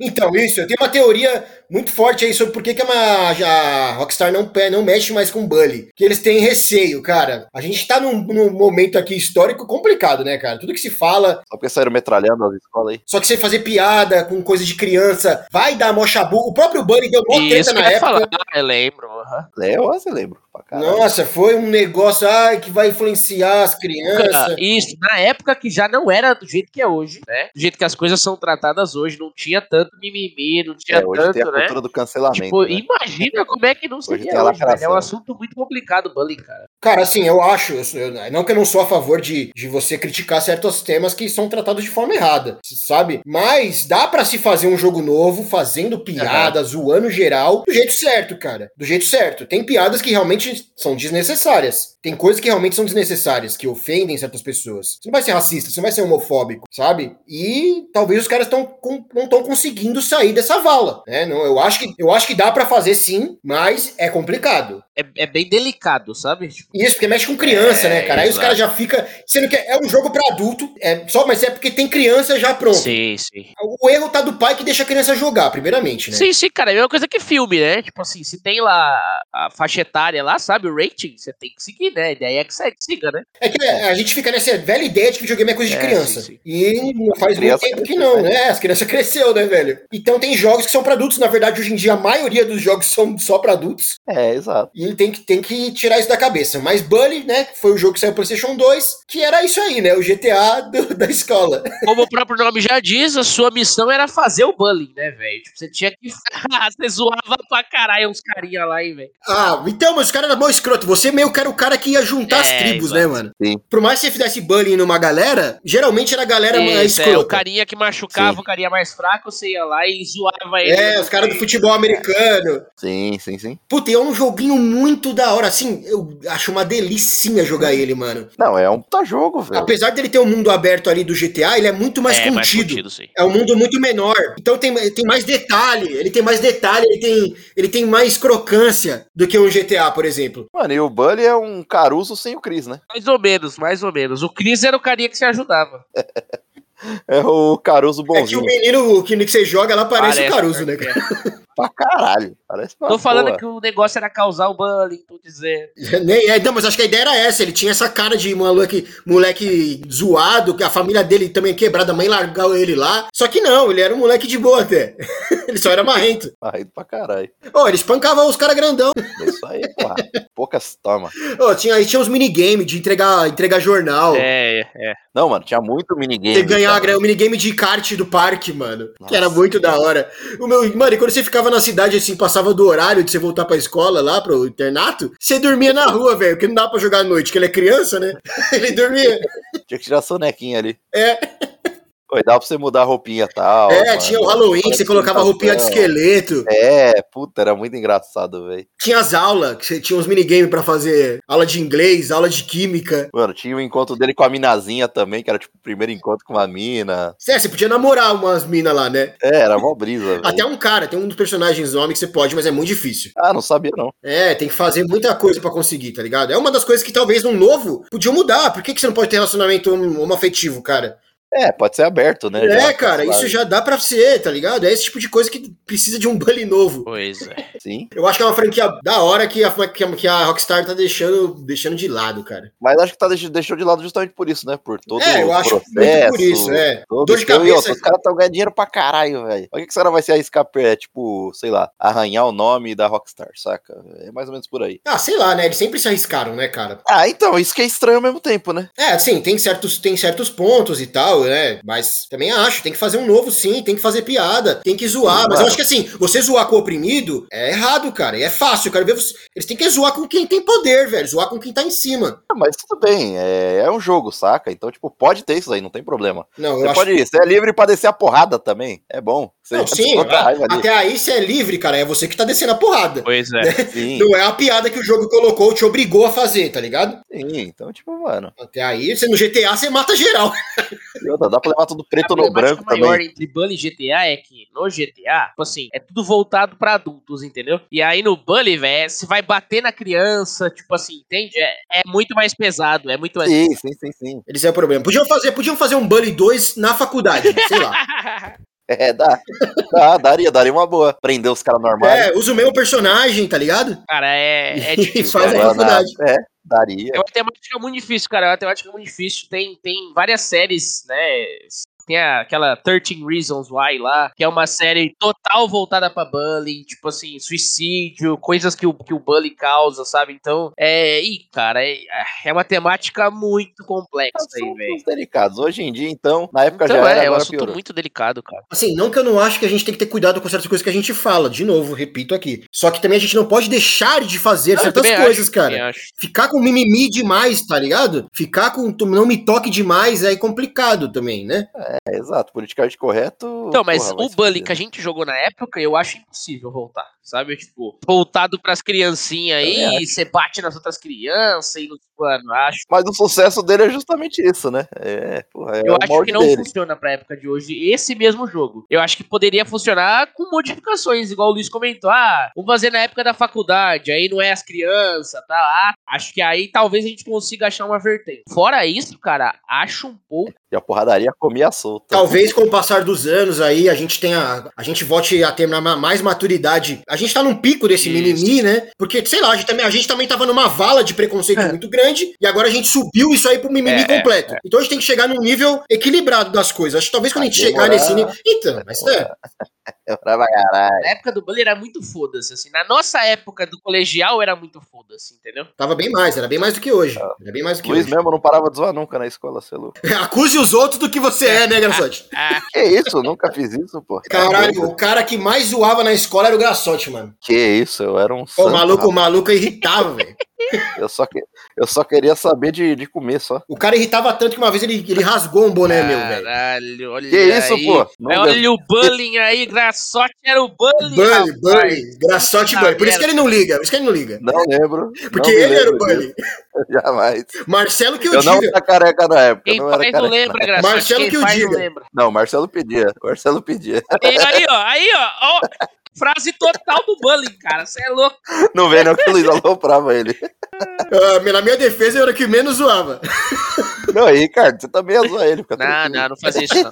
Então, isso, eu tenho uma teoria muito forte aí sobre por que, que a, a Rockstar não, não mexe mais com Bully. Que eles têm receio, cara. A gente tá num, num momento aqui histórico complicado, né, cara? Tudo que se fala, Só porque saíram metralhando as escolas aí. só que você fazer piada com coisa de criança, vai dar mó chabu. O próprio Bully deu mó treta na época. falar, eu lembro. aham. É, eu você lembro. Pra caralho. Nossa, foi um negócio ai, que vai influenciar as crianças. Isso, na época que já não era do jeito que é hoje, né? Do jeito que as coisas são tratadas hoje, não tinha tanto mimimi, não tinha É, hoje tanto, tem a né? cultura do cancelamento. Tipo, né? imagina como é que não Hoje seria a hoje, velho. É um assunto muito complicado, bullying, cara. Cara, assim, eu acho, eu- eu- não que eu não sou a favor de, de você criticar certos temas que são tratados de forma errada, sabe? Mas dá pra se fazer um jogo novo, fazendo piadas, zoando geral, do jeito certo, cara. Do jeito certo. Tem piadas que realmente são desnecessárias. Tem coisas que realmente são desnecessárias, que ofendem certas pessoas. Você não vai ser racista, você não vai ser homofóbico, sabe? E talvez os caras tão, com- não estão conseguindo sair dessa vala, né? Não, eu, acho que, eu acho que dá pra fazer sim, mas é complicado. É, é bem delicado, sabe? Tipo, Isso, porque mexe com criança, É, né, cara? Aí os caras já ficam. Sendo que é um jogo pra adulto, é só, mas é porque tem criança já pronto. sim, sim. O erro tá do pai que deixa a criança jogar, primeiramente, né? Sim, sim, cara, é a mesma coisa que filme, né? Tipo assim, se tem lá a faixa etária lá, sabe, o rating, você tem que seguir, né? A ideia é que segue, siga, né? É que é, a gente fica nessa velha ideia de que videogame é coisa de É, criança. sim, sim. E não faz muito tempo que não, né? As crianças cresceu, né, velho? Então tem jogos que são pra adultos. Na verdade, hoje em dia, a maioria dos jogos são só pra adultos. É, exato. E ele tem que, tem que tirar isso da cabeça. Mas Bully, né? Foi o jogo que saiu pro PlayStation 2, que era isso aí, né? O GTA do- da escola. Como o próprio nome já diz, a sua missão era fazer o bullying, né, velho? Tipo, você tinha que. você zoava pra caralho uns carinha lá, hein, velho? Ah, então, mas os caras eram mó escroto. Você meio que era o cara que ia juntar as É, tribos, exato. né, mano? Sim. Por mais que você fizesse bullying numa galera, geralmente era a galera mais Isso, é, escrota. o carinha que machucava, Sim. o carinha mais fraco, você ia lá e zoava ele. É, os caras do futebol americano. Sim, sim, sim. Puta, e é um joguinho muito da hora. Assim, eu acho uma delicinha jogar ele, mano. Não, é um puta jogo, velho. Apesar dele ter o mundo aberto ali do GTA, ele é muito mais é, mais contido. contido, sim. É um mundo muito menor. Então tem, tem mais detalhe. Ele tem mais detalhe, ele tem, ele tem mais crocância do que um GTA, por exemplo. Mano, e o Bully é um Caruso sem o Chris, né? Mais ou menos, mais ou menos. O Chris era o carinha que se ajudava. É o Caruso É que bonzinho. o menino que você joga lá parece, o Parece, Caruso, né, cara? Pra caralho. Parece Tô falando porra. que o negócio era causar o bullying, tô dizendo. Nem, é, não, mas acho que a ideia era essa. Ele tinha essa cara de moleque, moleque zoado, que a família dele também quebrada, a mãe largou ele lá. Só que não, ele era um moleque de boa até. ele só era marrento. Marrento pra caralho. Ô, ele espancava os caras grandão. É Isso aí, porra. Poucas toma. Ô, tinha, aí tinha uns minigame de entregar, entregar jornal. É, é. Não, mano, tinha muito minigame. Você ganhar cara. o minigame de kart do parque, mano. que Nossa, era muito cara. da hora. O meu, mano, e quando você ficava na cidade, assim, passava do horário de você voltar pra escola lá, pro internato, você dormia na rua, velho. Porque não dá pra jogar à noite, que ele é criança, né? ele dormia. Tinha que tirar a sonequinha ali. É. Oi, dava pra você mudar a roupinha e tal. É, mano. tinha o Halloween, que você colocava roupinha de esqueleto. É, puta, era muito engraçado, velho. Tinha as aulas, que você tinha uns minigames pra fazer. Aula de inglês, aula de química. Mano, tinha o encontro dele com a minazinha também, que era tipo o primeiro encontro com uma mina. É, você podia namorar umas minas lá, né? É, era mó brisa. Até um cara, tem um dos personagens homem que você pode, mas é muito difícil. Ah, não sabia não. É, tem que fazer muita coisa pra conseguir, tá ligado? É uma das coisas que talvez num novo podia mudar. Por que, que você não pode ter relacionamento homo- homoafetivo, cara? É, pode ser aberto, né? É, já, cara, isso já dá pra ser, tá ligado? É esse tipo de coisa que precisa de um bully novo. Pois é. Sim. Eu acho que é uma franquia da hora que a, que a, que a Rockstar tá deixando, deixando de lado, cara. Mas acho que tá deix- deixou de lado justamente por isso, né? Por todo É, eu o acho processo. muito por isso, é. todo Dor de. E cabeça. os caras estão ganhando dinheiro pra caralho, velho. Por que, que os caras vai se arriscar, é, tipo, sei lá, arranhar o nome da Rockstar, saca? É mais ou menos por aí. Ah, sei lá, né? Eles sempre se arriscaram, né, cara? Ah, então, isso que é estranho ao mesmo tempo, né? É, sim, tem certos, tem certos pontos e tal. Né? Mas também acho, tem que fazer um novo sim, tem que fazer piada, tem que zoar. Sim, mas eu acho que assim, você zoar com o oprimido é errado, cara. E é fácil, eu quero ver você. Eles têm que zoar com quem tem poder, velho. Zoar com quem tá em cima. Ah, Mas tudo bem, é, é um jogo, saca? Então, tipo, pode ter isso aí, não tem problema. Não, Você acho pode ir, você é livre pra descer a porrada também. É bom. Não, sim, desconta a raiva ali. até aí você é livre, cara. É você que tá descendo a porrada. Pois é. Sim, Não é a piada que o jogo colocou, te obrigou a fazer, tá ligado? sim. Então, tipo, mano. Até aí, você no GTA, você mata geral. outra, Dá pra levar tudo preto a no branco problemática maior também. entre Bully e GTA é que no GTA, tipo assim, é tudo voltado pra adultos, entendeu? E aí no Bully, velho, você vai bater na criança, tipo assim, entende? É, é muito mais pesado, é muito mais. Sim, sim, sim, sim. Esse é o problema. Podiam fazer, podiam fazer um Bully 2 na faculdade, sei lá. É, dá. dá daria, daria uma boa. Prender os caras no armário. É, usa o mesmo personagem, tá ligado? Cara, é, é difícil. faz a faculdade. É, daria. É uma temática muito difícil, cara. É uma temática muito difícil. Tem, tem várias séries, né? Tem aquela 13 Reasons Why lá, que é uma série total voltada pra bullying, tipo assim, suicídio, coisas que o, que o bullying causa, sabe? Então, é. Ih, cara, é, é uma temática muito complexa aí, velho. delicados. Hoje em dia, então, na época Então já era, é, é um assunto piorou. muito delicado, cara. Assim, não que eu não acho que a gente tem que ter cuidado com certas coisas que a gente fala. De novo, repito aqui. Só que também a gente não pode deixar de fazer Não, certas coisas, acho, cara. Ficar com mimimi demais, tá ligado? Ficar com tu não me toque demais é complicado também, né? É, exato, politicamente correto. Então, mas porra, o fuder. que a gente jogou na época, eu acho impossível voltar, sabe? Tipo, voltado pras criancinhas aí, você bate nas outras crianças e, mano, acho Mas o sucesso dele é justamente isso, né? É, porra, é Eu o acho que não dele. funciona pra época de hoje esse mesmo jogo. Eu acho que poderia funcionar com modificações, igual o Luiz comentou. Ah, vamos fazer na época da faculdade, aí não é as crianças, tá? Ah, acho que aí talvez a gente consiga achar uma vertente. Fora isso, cara, acho um pouco. E a porradaria comia solta. Talvez com o passar dos anos aí a gente tenha. A gente volte a ter ma- mais maturidade. A gente tá num pico desse Isso. mimimi, né? Porque, sei lá, a gente também, a gente também tava numa vala de preconceito muito grande e agora a gente subiu isso aí pro mimimi É, completo. Então a gente tem que chegar num nível equilibrado das coisas. Acho que talvez quando a gente chegar demorar. nesse nível. Então, mas é. É pra caralho. Na época do bullying era muito foda-se, assim. Na nossa época do colegial era muito foda-se, entendeu? Tava bem mais, era bem mais do que hoje. Era bem mais do que Luiz hoje. mesmo não parava de zoar nunca na escola, você é louco. Acuse os outros do que você é, né, Graçote? Ah, Que isso, nunca fiz isso, pô. Caralho, o cara que mais zoava na escola era o Graçote, mano. Que isso, eu era um Pô, santo, o maluco, o maluco irritava, velho. Eu só, que, eu só queria saber de, de comer só. O cara irritava tanto que uma vez ele, ele rasgou um boné meu, velho. Caralho, olha Que isso, aí. pô? Não olha o bullying aí, graçote era o bullying, Bully, bully, graçote Puta bully. Por isso que ele não liga, por isso que ele não liga. Não lembro. Porque não ele era o lembro bully. disso, Jamais. Marcelo que eu, Eu não diga. era careca na época. Quem eu não era não careca. lembra, graçote. Marcelo Quem que não diga. Não, o Marcelo pedia. O Marcelo pedia. E aí, ó, aí, ó, ó, frase total do bullying, cara. Você é louco. Não vem não que o Luiz aloprava ele. Ah, na minha defesa, eu era o que menos zoava. Não, aí, Ricardo, você também ia zoar ele. Não, tranquilo. não, não fazia isso, não.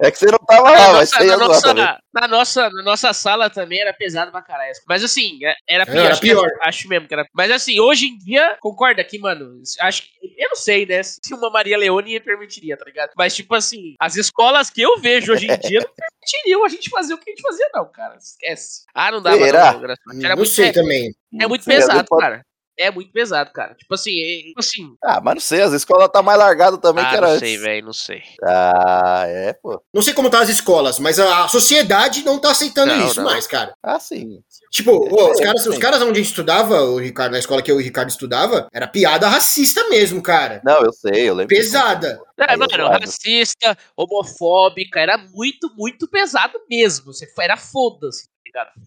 É que você não tava lá, Na mas nossa, você ia na, nossa, na, nossa, na nossa sala também era pesado pra caralho. Mas assim, é- era pior. Era acho, que- pior. acho mesmo que era. Mas assim, hoje em dia, concorda aqui, mano. Acho que. Eu não sei, né? Se uma Maria Leone permitiria, tá ligado? Mas, tipo assim, as escolas que eu vejo hoje em dia não permitiriam a gente fazer o que a gente fazia, não, cara. Esquece. Ah, não dava, Será? não, não muito, sei é, também. é muito vezes pesado, pode- cara. É muito pesado, cara. Tipo assim, é, tipo assim. Ah, mas não sei, as escolas tá mais largadas também que Ah, era não sei, velho, não sei. Ah, é, pô. Não sei como tá as escolas, mas a, a sociedade não tá aceitando Não, isso não. mais, cara. Ah, sim. Tipo, ô, os, É, caras, os sim. caras onde a gente estudava, o Ricardo, na escola que eu e o Ricardo estudava, era piada racista mesmo, cara. Não, eu sei, eu lembro. Pesada. É, Aí, mano, racista, homofóbica, era muito, muito pesado mesmo. Você foi- era foda-se,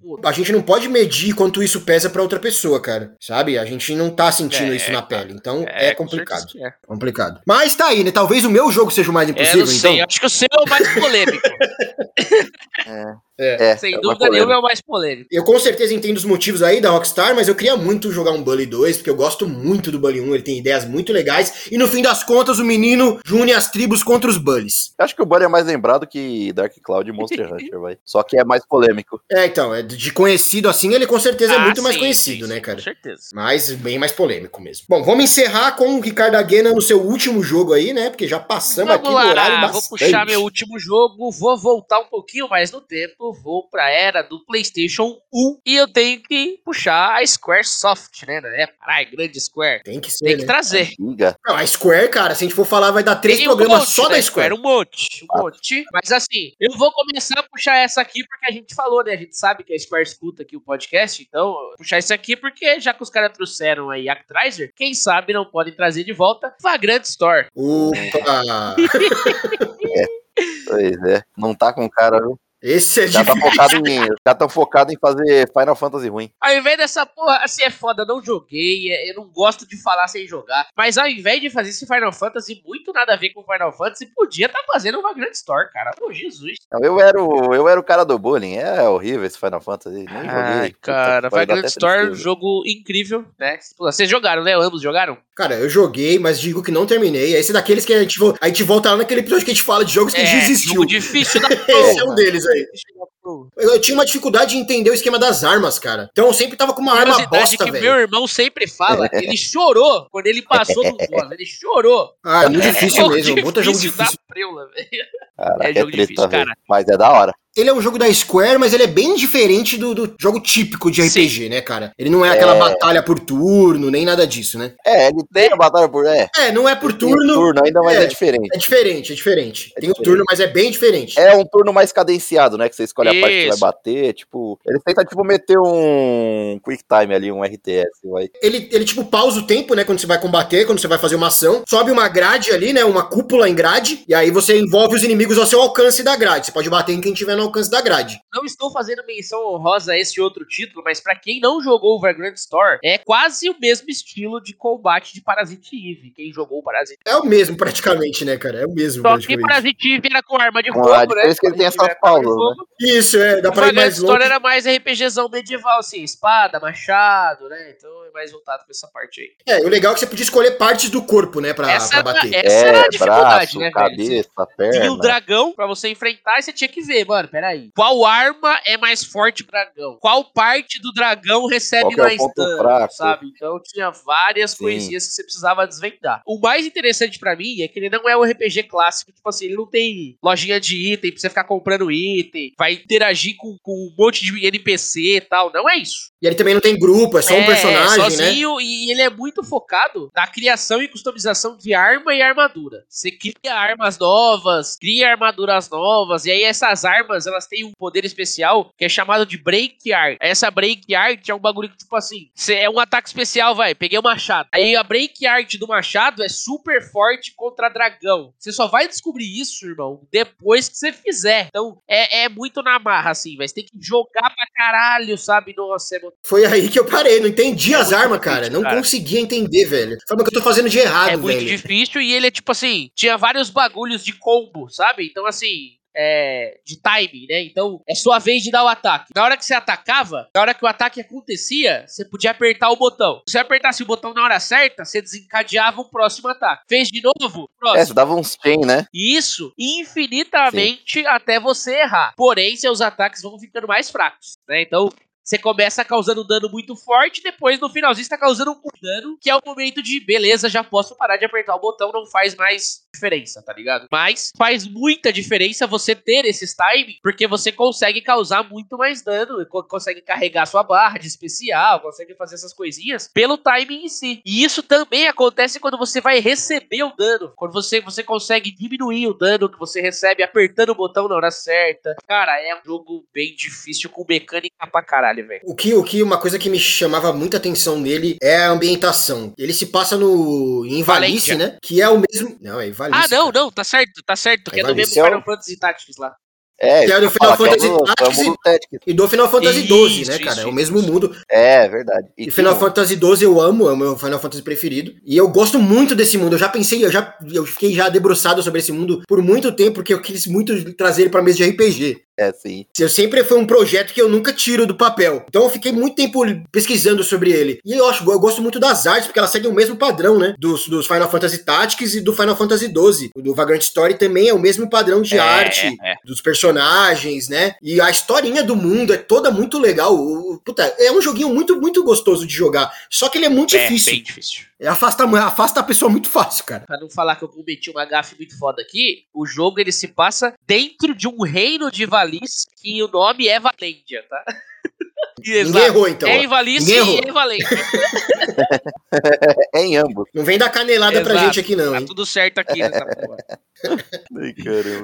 Foda. A gente não pode medir quanto isso pesa pra outra pessoa, cara. Sabe? A gente não tá sentindo É, isso na cara. pele. Então é, com complicado. é. Complicado. Mas tá aí, né? Talvez o meu jogo seja o mais É, impossível, não sei, então. acho que o seu é o mais polêmico. É, Sem é uma dúvida polêmica. nenhuma é o mais polêmico. Eu com certeza entendo os motivos aí da Rockstar, mas eu queria muito jogar um Bully 2, porque eu gosto muito do Bully 1, ele tem ideias muito legais, e no fim das contas o menino une as tribos contra os Bullies. Eu acho que o Bully é mais lembrado que Dark Cloud e Monster Hunter, vai. Só que é mais polêmico. É, então, é de conhecido assim, ele com certeza é Ah, muito mais sim, conhecido, sim, né, cara? Com certeza. Mas bem mais polêmico mesmo. Bom, vamos encerrar com o Ricardo Aguena no seu último jogo aí, né? Porque já passamos aqui Vamos do horário lá, vou bastante. puxar meu último jogo, vou voltar um pouquinho mais no tempo, vou pra era do PlayStation 1 e eu tenho que puxar a Squaresoft, né? É, caralho, grande Square. Tem que ser, Tem que né? trazer. Não, a Square, cara, se a gente for falar, vai dar três Tem um programas monte, só né, da Square. Um monte, um monte. Mas assim, eu vou começar a puxar essa aqui porque a gente falou, né? A gente sabe que a Square escuta aqui o podcast, então eu vou puxar isso aqui porque já que os caras trouxeram aí Actraiser, quem sabe não podem trazer de volta Vagrant Store. Opa! Pois é. Não tá com cara, viu? Esse é Já tá focado em. Já focado em fazer Final Fantasy ruim. Ao invés dessa porra, assim é foda, eu não joguei, é, eu não gosto de falar sem jogar. Mas ao invés de fazer esse Final Fantasy muito nada a ver com Final Fantasy, podia estar fazendo uma grande store, cara. Pô, Jesus. Eu era, o, eu era o cara do bullying. É horrível esse Final Fantasy. Nem joguei. Ai, Puta cara, Vagrant até Store, um jogo incrível, né? Vocês jogaram, né? Ambos jogaram? Cara, eu joguei, mas digo que não terminei. Esse é daqueles que a gente, a gente volta lá naquele episódio que a gente fala de jogos que desistiu. jogo difícil da Esse é um porra. deles aí. Difícil. Eu, eu tinha uma dificuldade de entender o esquema das armas, cara. Então eu sempre tava com uma arma Curiosidade bosta, que velho. meu irmão sempre fala, ele chorou quando ele passou do boss, ele chorou. Ah, é muito difícil Jogo mesmo. Puta jogo difícil. preula. Caraca, É jogo treta, difícil, velho. cara. Mas é da hora. Ele é um jogo da Square, mas ele é bem diferente do, do jogo típico de Sim. RPG, né, cara? Ele não é aquela É. batalha por turno, nem nada disso, né? É, ele tem a batalha por. É, É, não é por turno. turno ainda, mas é, é. diferente. É diferente, é diferente. É Tem o diferente. turno, mas é bem diferente. É um turno mais cadenciado, né? Que você escolhe a parte que vai bater. Tipo, ele tenta, tipo, meter um quick time ali, um RTS. Vai. Ele, ele, tipo, pausa o tempo, né? Quando você vai combater, quando você vai fazer uma ação. Sobe uma grade ali, né? Uma cúpula em grade. E aí você envolve os inimigos ao seu alcance da grade. Você pode bater em quem tiver no alcance da grade. Não estou fazendo menção honrosa a esse outro título, mas pra quem não jogou o Vagrant Store, é quase o mesmo estilo de combate de Parasite Eve. Quem jogou o Parasite É o mesmo, praticamente, né, cara? É o mesmo, Só que. Parasite Eve era com arma de fogo, né? que ele tem Eve essas pausas. Isso, é. Dá pra ir mais longe. Store era mais RPGzão medieval, assim, espada, machado, né? Então mais voltado pra essa parte aí. É, o legal é que você podia escolher partes do corpo, né? Pra, essa pra era, bater. essa era a É, dificuldade, braço, né, velho? cabeça, perna. Tinha o dragão pra você enfrentar e você tinha que ver, mano, peraí. Qual arma é mais forte pro dragão? Qual parte do dragão recebe Qual que é o mais ponto dano, fraco? sabe? Então tinha várias Sim. coisinhas que você precisava desvendar. O mais interessante pra mim é que ele não é um RPG clássico, tipo assim, ele não tem lojinha de item pra você ficar comprando item, vai interagir com, com um monte de NPC e tal. Não é isso. E ele também não tem grupo, é só um personagem, né? sozinho, e ele é muito focado na criação e customização de arma e armadura. Você cria armas novas, cria armaduras novas, e aí essas armas, elas têm um poder especial que é chamado de Break Art. Essa Break Art é um bagulho que, tipo assim, é um ataque especial, vai, peguei o machado. Aí a Break Art do machado é super forte contra dragão. Você só vai descobrir isso, irmão, depois que você fizer. Então, é, é muito na marra, assim, vai. Você tem que jogar pra caralho, sabe? Nossa, é Foi aí que eu parei, não entendi É as muito armas, cara. Não cara. conseguia entender, velho. Sabe o que eu tô fazendo de errado, é muito velho. difícil e ele é tipo assim, tinha vários bagulhos de combo, sabe? Então assim, é, de timing, né? Então é sua vez de dar o ataque. Na hora que você atacava, na hora que o ataque acontecia, você podia apertar o botão. Se você apertasse o botão na hora certa, você desencadeava o próximo ataque. Fez de novo, É, próximo. você dava uns chain, né? Isso infinitamente até você errar. Porém, seus ataques vão ficando mais fracos, né? Então, você começa causando dano muito forte, depois no finalzinho você tá causando um dano, que é o momento de, beleza, já posso parar de apertar o botão, não faz mais diferença, tá ligado? Mas faz muita diferença você ter esses timing, porque você consegue causar muito mais dano, co- consegue carregar sua barra de especial, consegue fazer essas coisinhas pelo timing em si. E isso também acontece quando você vai receber o dano, quando você, você consegue diminuir o dano que você recebe apertando o botão na hora certa. Cara, é um jogo bem difícil com mecânica pra caralho, velho. O que, o que, uma coisa que me chamava muita atenção nele é a ambientação. Ele se passa no em Valice, Valência. né? Que é o mesmo. Não, é em Valice. Ah, não, cara. não, tá certo, tá certo, que é do mesmo é o- Final Fantasy Tactics lá. É, Que é do isso Final é Fantasy é Tactics. E do Final Fantasy Isso, XII, né, cara? isso, é o isso. mesmo mundo. É, verdade. E, tem Final Fantasy XII eu amo, é o meu Final Fantasy preferido. E eu gosto muito desse mundo. Eu já pensei, eu já eu fiquei já debruçado sobre esse mundo por muito tempo, porque eu quis muito trazer ele pra mesa de RPG. É, sim. Eu sempre foi um projeto que eu nunca tiro do papel. Então eu fiquei muito tempo pesquisando sobre ele. E eu acho, eu gosto muito das artes, porque elas seguem o mesmo padrão, né? Dos, dos Final Fantasy Tactics e do Final Fantasy XII. O do Vagrant Story também é o mesmo padrão de É, arte, é. dos personagens, né? E a historinha do mundo é toda muito legal. Puta, é um joguinho muito, muito gostoso de jogar. Só que ele é muito É, difícil. bem difícil. Afasta, afasta a pessoa muito fácil, cara. Pra não falar que eu cometi uma gafe muito foda aqui, o jogo ele se passa dentro de um reino de Valis que o nome é Valêndia, tá? Ninguém errou, então. é errou. e em Valêndia. É em ambos. Não vem dar canelada pra Exato. gente aqui, não, Tá hein? tudo certo aqui nessa porra. Ai.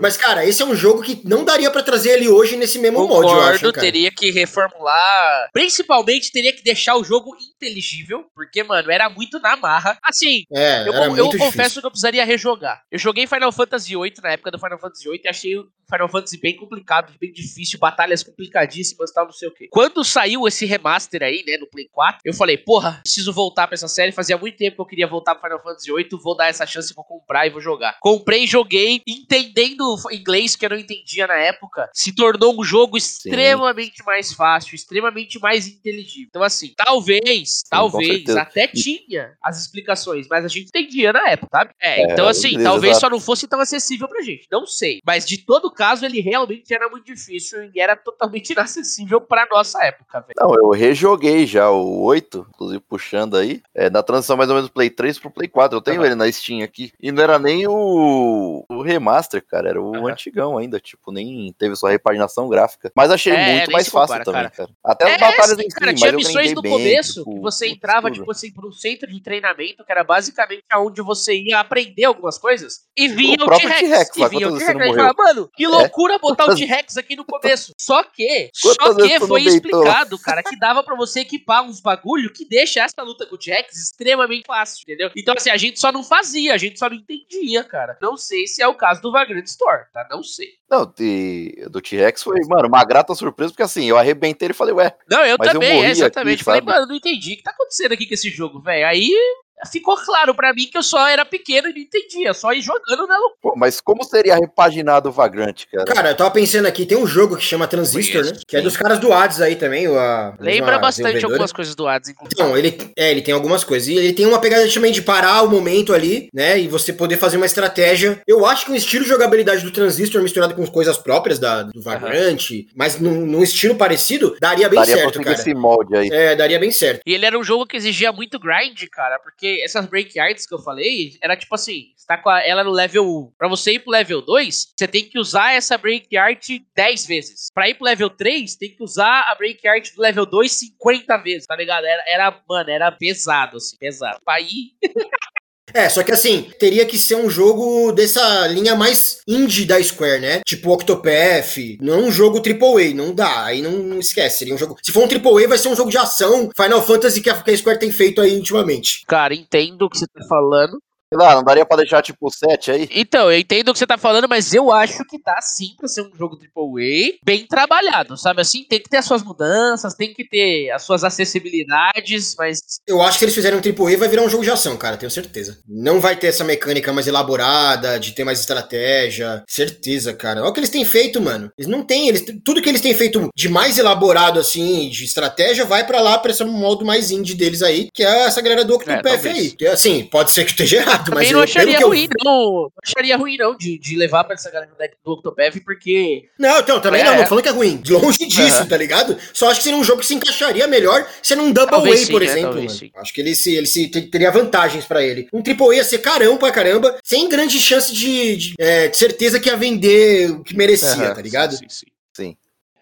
Mas, cara, esse é um jogo que não daria pra trazer ele hoje nesse mesmo mod, eu acho, cara. teria que reformular. Principalmente teria que deixar o jogo inteligível, porque, mano, era muito na marra. Assim, É, eu, era eu muito difícil. confesso que eu precisaria rejogar. Eu joguei Final Fantasy VIII na época do Final Fantasy VIII e achei o Final Fantasy bem complicado, bem difícil, batalhas complicadíssimas e tal, não sei o quê. Quando saiu esse remaster aí, né, no Play 4, eu falei, porra, preciso voltar pra essa série. Fazia muito tempo que eu queria voltar pro Final Fantasy VIII, vou dar essa chance, vou comprar e vou jogar. Comprei, joguei, entendendo inglês que eu não entendia na época, se tornou um jogo extremamente mais fácil, extremamente mais inteligível. Então, assim, talvez, talvez, até tinha as explicações, mas a gente entendia na época, sabe? É, então, assim, talvez exato. só não fosse tão acessível pra gente. Não sei. Mas de todo caso, ele realmente era muito difícil e era totalmente inacessível pra nossa época, velho. Não, eu rejoguei já o 8, inclusive puxando aí, é, na transição mais ou menos do Play 3 pro Play 4. Eu tenho Aham. ele na Steam aqui. E não era nem o, o remaster, cara, era o Aham. antigão ainda, tipo, nem teve sua repaginação gráfica. Mas achei É, muito mais fácil compara, também, cara. cara. Até as É, batalhas sim, em cara, tinha missões no bem, começo tipo, que você entrava, tudo. tipo assim, um centro de treinamento, que era basicamente aonde você ia aprender algumas coisas, e vinha o, próprio T-Rex. E vinha o T-Rex. mano, que loucura botar o T-Rex aqui no começo. Só que, Quantas só que foi deitou? Explicado, cara, que dava pra você equipar uns bagulho que deixa essa luta com o T-Rex extremamente fácil, entendeu? Então, assim, a gente só não fazia, a gente só não entendia, cara. Não sei se é o caso do Vagrant Store, tá? Não sei. Não, de- do T-Rex foi, mano, uma grata surpresa, porque assim, eu arrebentei ele e falei, ué, Não, eu eu também, morri é, exatamente. aqui, Falei, mano, não entendi. O que tá acontecendo aqui com esse jogo, velho? Aí ficou claro pra mim que eu só era pequeno e não entendia. Só ir jogando na loucura. pô, mas como seria repaginado o Vagrant, cara? Cara, eu tava pensando aqui, tem um jogo que chama Transistor, Conheço, né? Que é dos caras do Hades aí também, o, a Lembra bastante desenvolvedora. algumas coisas do Hades, inclusive. Então, ele, é, ele tem algumas coisas. E ele tem uma pegada também de parar o momento ali, né? E você poder fazer uma estratégia. Eu acho que um estilo de jogabilidade do Transistor misturado com coisas próprias da, do Vagrant, mas num, num estilo parecido, daria bem Daria certo, cara. esse molde aí. É, daria bem certo. E ele era um jogo que exigia muito grind, cara, porque essas break arts que eu falei, era tipo assim, você tá com ela no level 1. Pra você ir pro level 2, você tem que usar essa break art 10 vezes. Pra ir pro level 3, tem que usar a break art do level 2 50 vezes, tá ligado? Era, era mano, era pesado, assim, pesado. Pra ir, É, só que assim, teria que ser um jogo dessa linha mais indie da Square, né? Tipo Octopath, não é um jogo AAA, não dá, aí não, esquece, seria um jogo... Se for um AAA, vai ser um jogo de ação Final Fantasy que a Square tem feito aí ultimamente. cara, entendo o que você tá falando. Sei lá, não daria pra deixar tipo 7 aí? Então, eu entendo o que você tá falando, mas eu acho que dá sim pra ser um jogo AAA bem trabalhado, sabe? Assim, tem que ter as suas mudanças, tem que ter as suas acessibilidades, mas Eu acho que se eles fizerem um AAA, vai virar um jogo de ação, cara, tenho certeza. Não vai ter essa mecânica mais elaborada, de ter mais estratégia. Certeza, cara. Olha o que eles têm feito, mano. Eles não têm, eles, tudo que eles têm feito de mais elaborado, assim, de estratégia, vai pra lá, pra esse modo mais indie deles aí, que é essa galera do Octopath talvez. aí. Assim, pode ser que esteja errado, mas também não eu, acharia eu... ruim, não. Não acharia ruim, não, de, de levar pra essa galera do deck do Octopath, porque. Não, então, também É. não, não tô falando que é ruim. Longe disso, Aham. tá ligado? Só acho que seria um jogo que se encaixaria melhor sendo um Double Talvez A, sim, por é, exemplo. Acho que ele se, ele se te- teria vantagens pra ele. Um Triple A ia ser carão pra caramba, sem grande chance de, de, é, de certeza que ia vender o que merecia, tá ligado? Sim, sim, sim.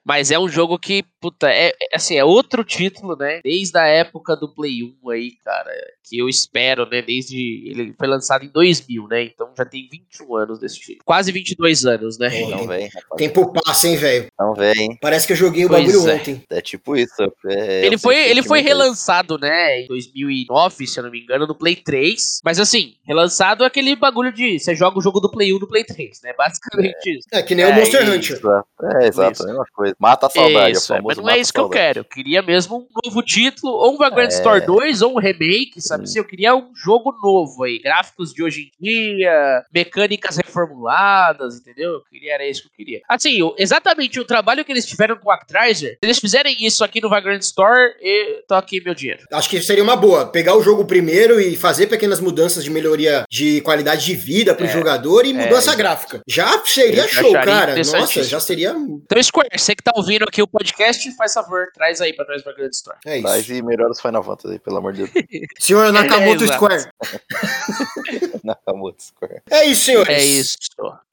Mas é um jogo que, puta, é, é- assim, é outro título, né? Desde a época do Play 1 aí, cara, que eu espero, né? Desde. Ele foi lançado em 2000, né? Então já tem 21 anos desse título. Quase 22 anos, né? Não vem, rapaz. Tempo passa, hein, velho? Não vem. Parece que eu joguei o Pois bagulho é. ontem. É tipo isso. é- Ele eu foi, ele foi relançado, né, em 2009, se eu não me engano, no Play 3. Mas assim, relançado é aquele bagulho de você joga o jogo do Play 1 no Play 3, né? Basicamente isso. É que nem o É, Monster Hunter. Exato. É, exato, a mesma coisa. Mata a saudade. Isso, é é, mas não é isso que eu quero. Eu queria mesmo um novo título, ou um Vagrant É. Store 2, ou um remake, sabe? Hum. assim? Eu queria um jogo novo aí. Gráficos de hoje em dia, mecânicas reformuladas, entendeu? Eu queria, era isso que eu queria. Assim, exatamente o trabalho que eles tiveram com o Actraiser, se eles fizerem isso aqui no Vagrant Store, eu tô aqui meu dinheiro. Acho que seria uma boa. Pegar o jogo primeiro e fazer pequenas mudanças de melhoria de qualidade de vida pro É, jogador e mudança exato. gráfica. Já seria show, cara. Nossa, já seria. Então, Square, você que tá ouvindo aqui o podcast, faz favor, traz aí pra nós Vagrant Store. É Traz isso. e melhora os Final Fantasy, pelo amor de Deus. Senhor Nakamoto exato. Square. Nakamoto Square. É isso, senhores. É isso.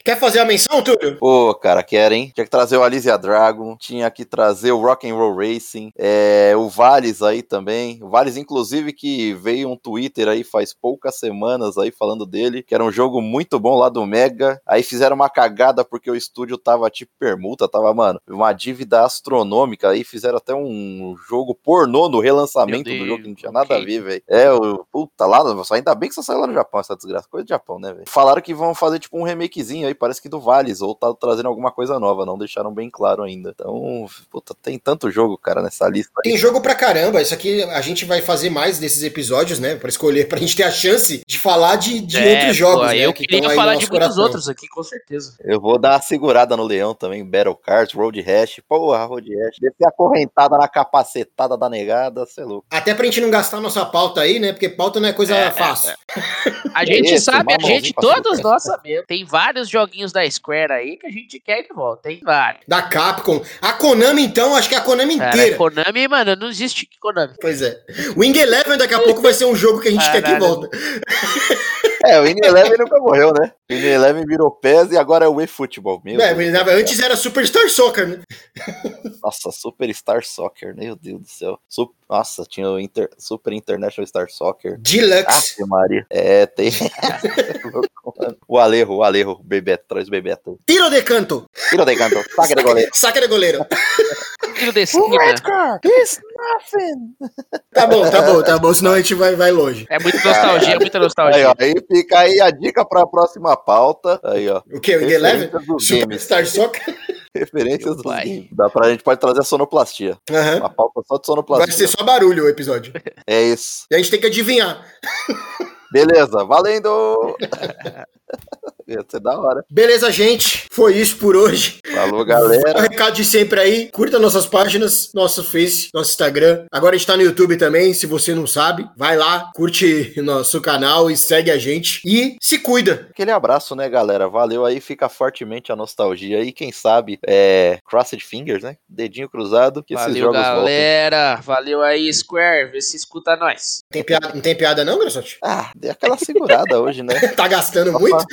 Quer fazer a menção, Túlio? Pô, cara, quero, hein? Tinha que trazer o Alicia Dragon, tinha que trazer o Rock and Roll Racing, é, o Vales aí também. O Vales, inclusive, que veio um Twitter aí faz poucas semanas aí falando dele, que era um jogo muito bom lá do Mega. Aí fizeram uma cagada porque o estúdio tava tipo permuta, tava, mano, uma dívida astronômica. Aí fizeram até um jogo pornô no relançamento do jogo, que não tinha nada a ok. ver, velho. É, o puta lá, ainda bem que só saiu lá no Japão essa desgraça. Coisa de Japão, né, velho? Falaram que vão fazer tipo um remakezinho aí, parece que do Vales, ou tá trazendo alguma coisa nova, não deixaram bem claro ainda. Então, puta, tem tanto jogo, cara, nessa lista. aí. Tem jogo pra caramba. Isso aqui a gente vai fazer mais desses episódios, né? Pra escolher, pra gente ter a chance de falar de, de É, outros jogos, pô, né? Eu que queria no falar de muitos coração. outros aqui, com certeza. Eu vou dar uma segurada no Leão também, Battle Cards, Road Rash, porra, Road Rash. Descer a correntada na capacetada da negada, cê é louco. Até pra gente não gastar nossa pauta aí, né? Porque pauta não é coisa É, é, fácil. A É gente esse, sabe, a gente, todos nós sabemos. Tem vários joguinhos da Square aí que a gente quer de volta. Tem vários. Da Capcom. A Konami, então, acho que é a Konami Cara, inteira. Konami, mano, não existe Konami. Pois é. Wing Eleven daqui a pouco vai ser um jogo que a gente quer que Caralho. volta. É, o In Eleven nunca morreu, né? O In Eleven virou PES e agora é o eFootball. Meu É, Deus. antes era Superstar Soccer, né? Nossa, Superstar Soccer, meu Deus do céu. Nossa, tinha o Inter- Super International Star Soccer. Deluxe. Ave Maria. É, tem. o Alejo, o Alejo, o Bebeto, traz o Bebeto. Tiro de canto. Tiro de canto, saque de goleiro. Saca de goleiro. Filho da esquina. car is nothing. Tá bom, tá bom, tá bom. Senão a gente vai, vai longe. É muita nostalgia, muita Aí, nostalgia. ó, aí fica aí a dica pra próxima pauta. Aí, ó. O que? Eleven? Referências dos games. Superstar Soccer? Referências dos pai. games. Dá pra, a gente pode trazer a sonoplastia. Aham. Uma pauta só de Vai sonoplastia. ser só barulho o episódio. É isso. E a gente tem que adivinhar. Beleza, valendo! Ia ser da hora. Beleza, gente? Foi isso por hoje. Falou, O galera. recado de sempre aí. Curta nossas páginas, nosso Face, nosso Instagram. Agora a gente tá no YouTube também, se você não sabe. Vai lá, curte nosso canal e segue a gente. E se cuida. Aquele abraço, né, galera? Valeu aí, fica fortemente a nostalgia aí. Quem sabe, é. Crossed Fingers, né? Dedinho cruzado, que esses Valeu, jogos voltem. galera. Valeu aí, Square. Vê se escuta nós. Tem piada, não tem piada não, Graçote? Ah, dei aquela segurada hoje, né? Tá gastando muito?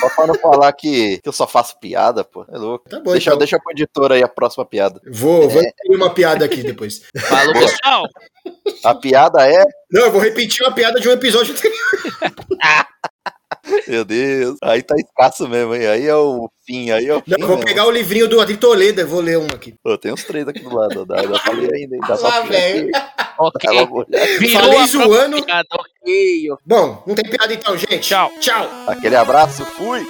Só pra não falar que, que eu só faço piada, pô. É louco. Tá bom, deixa, então. deixa pro editor aí a próxima piada. Vou, vou repetir uma piada aqui depois. Falou, pessoal. A piada é. Não, eu vou repetir uma piada de um episódio anterior. Meu Deus. Aí tá escasso mesmo, hein? Aí é o fim, aí é o fim. Não, vou mesmo. pegar o livrinho do Adri Toledo, vou ler um aqui. Pô, tem uns três aqui do lado. Dá, dá pra ler ainda, hein? Dá pra Ah, ler. Ok. Falei zoando. própria piada. Ok, ok. Bom, não tem piada então, gente. Tchau. Tchau. Aquele abraço, fui!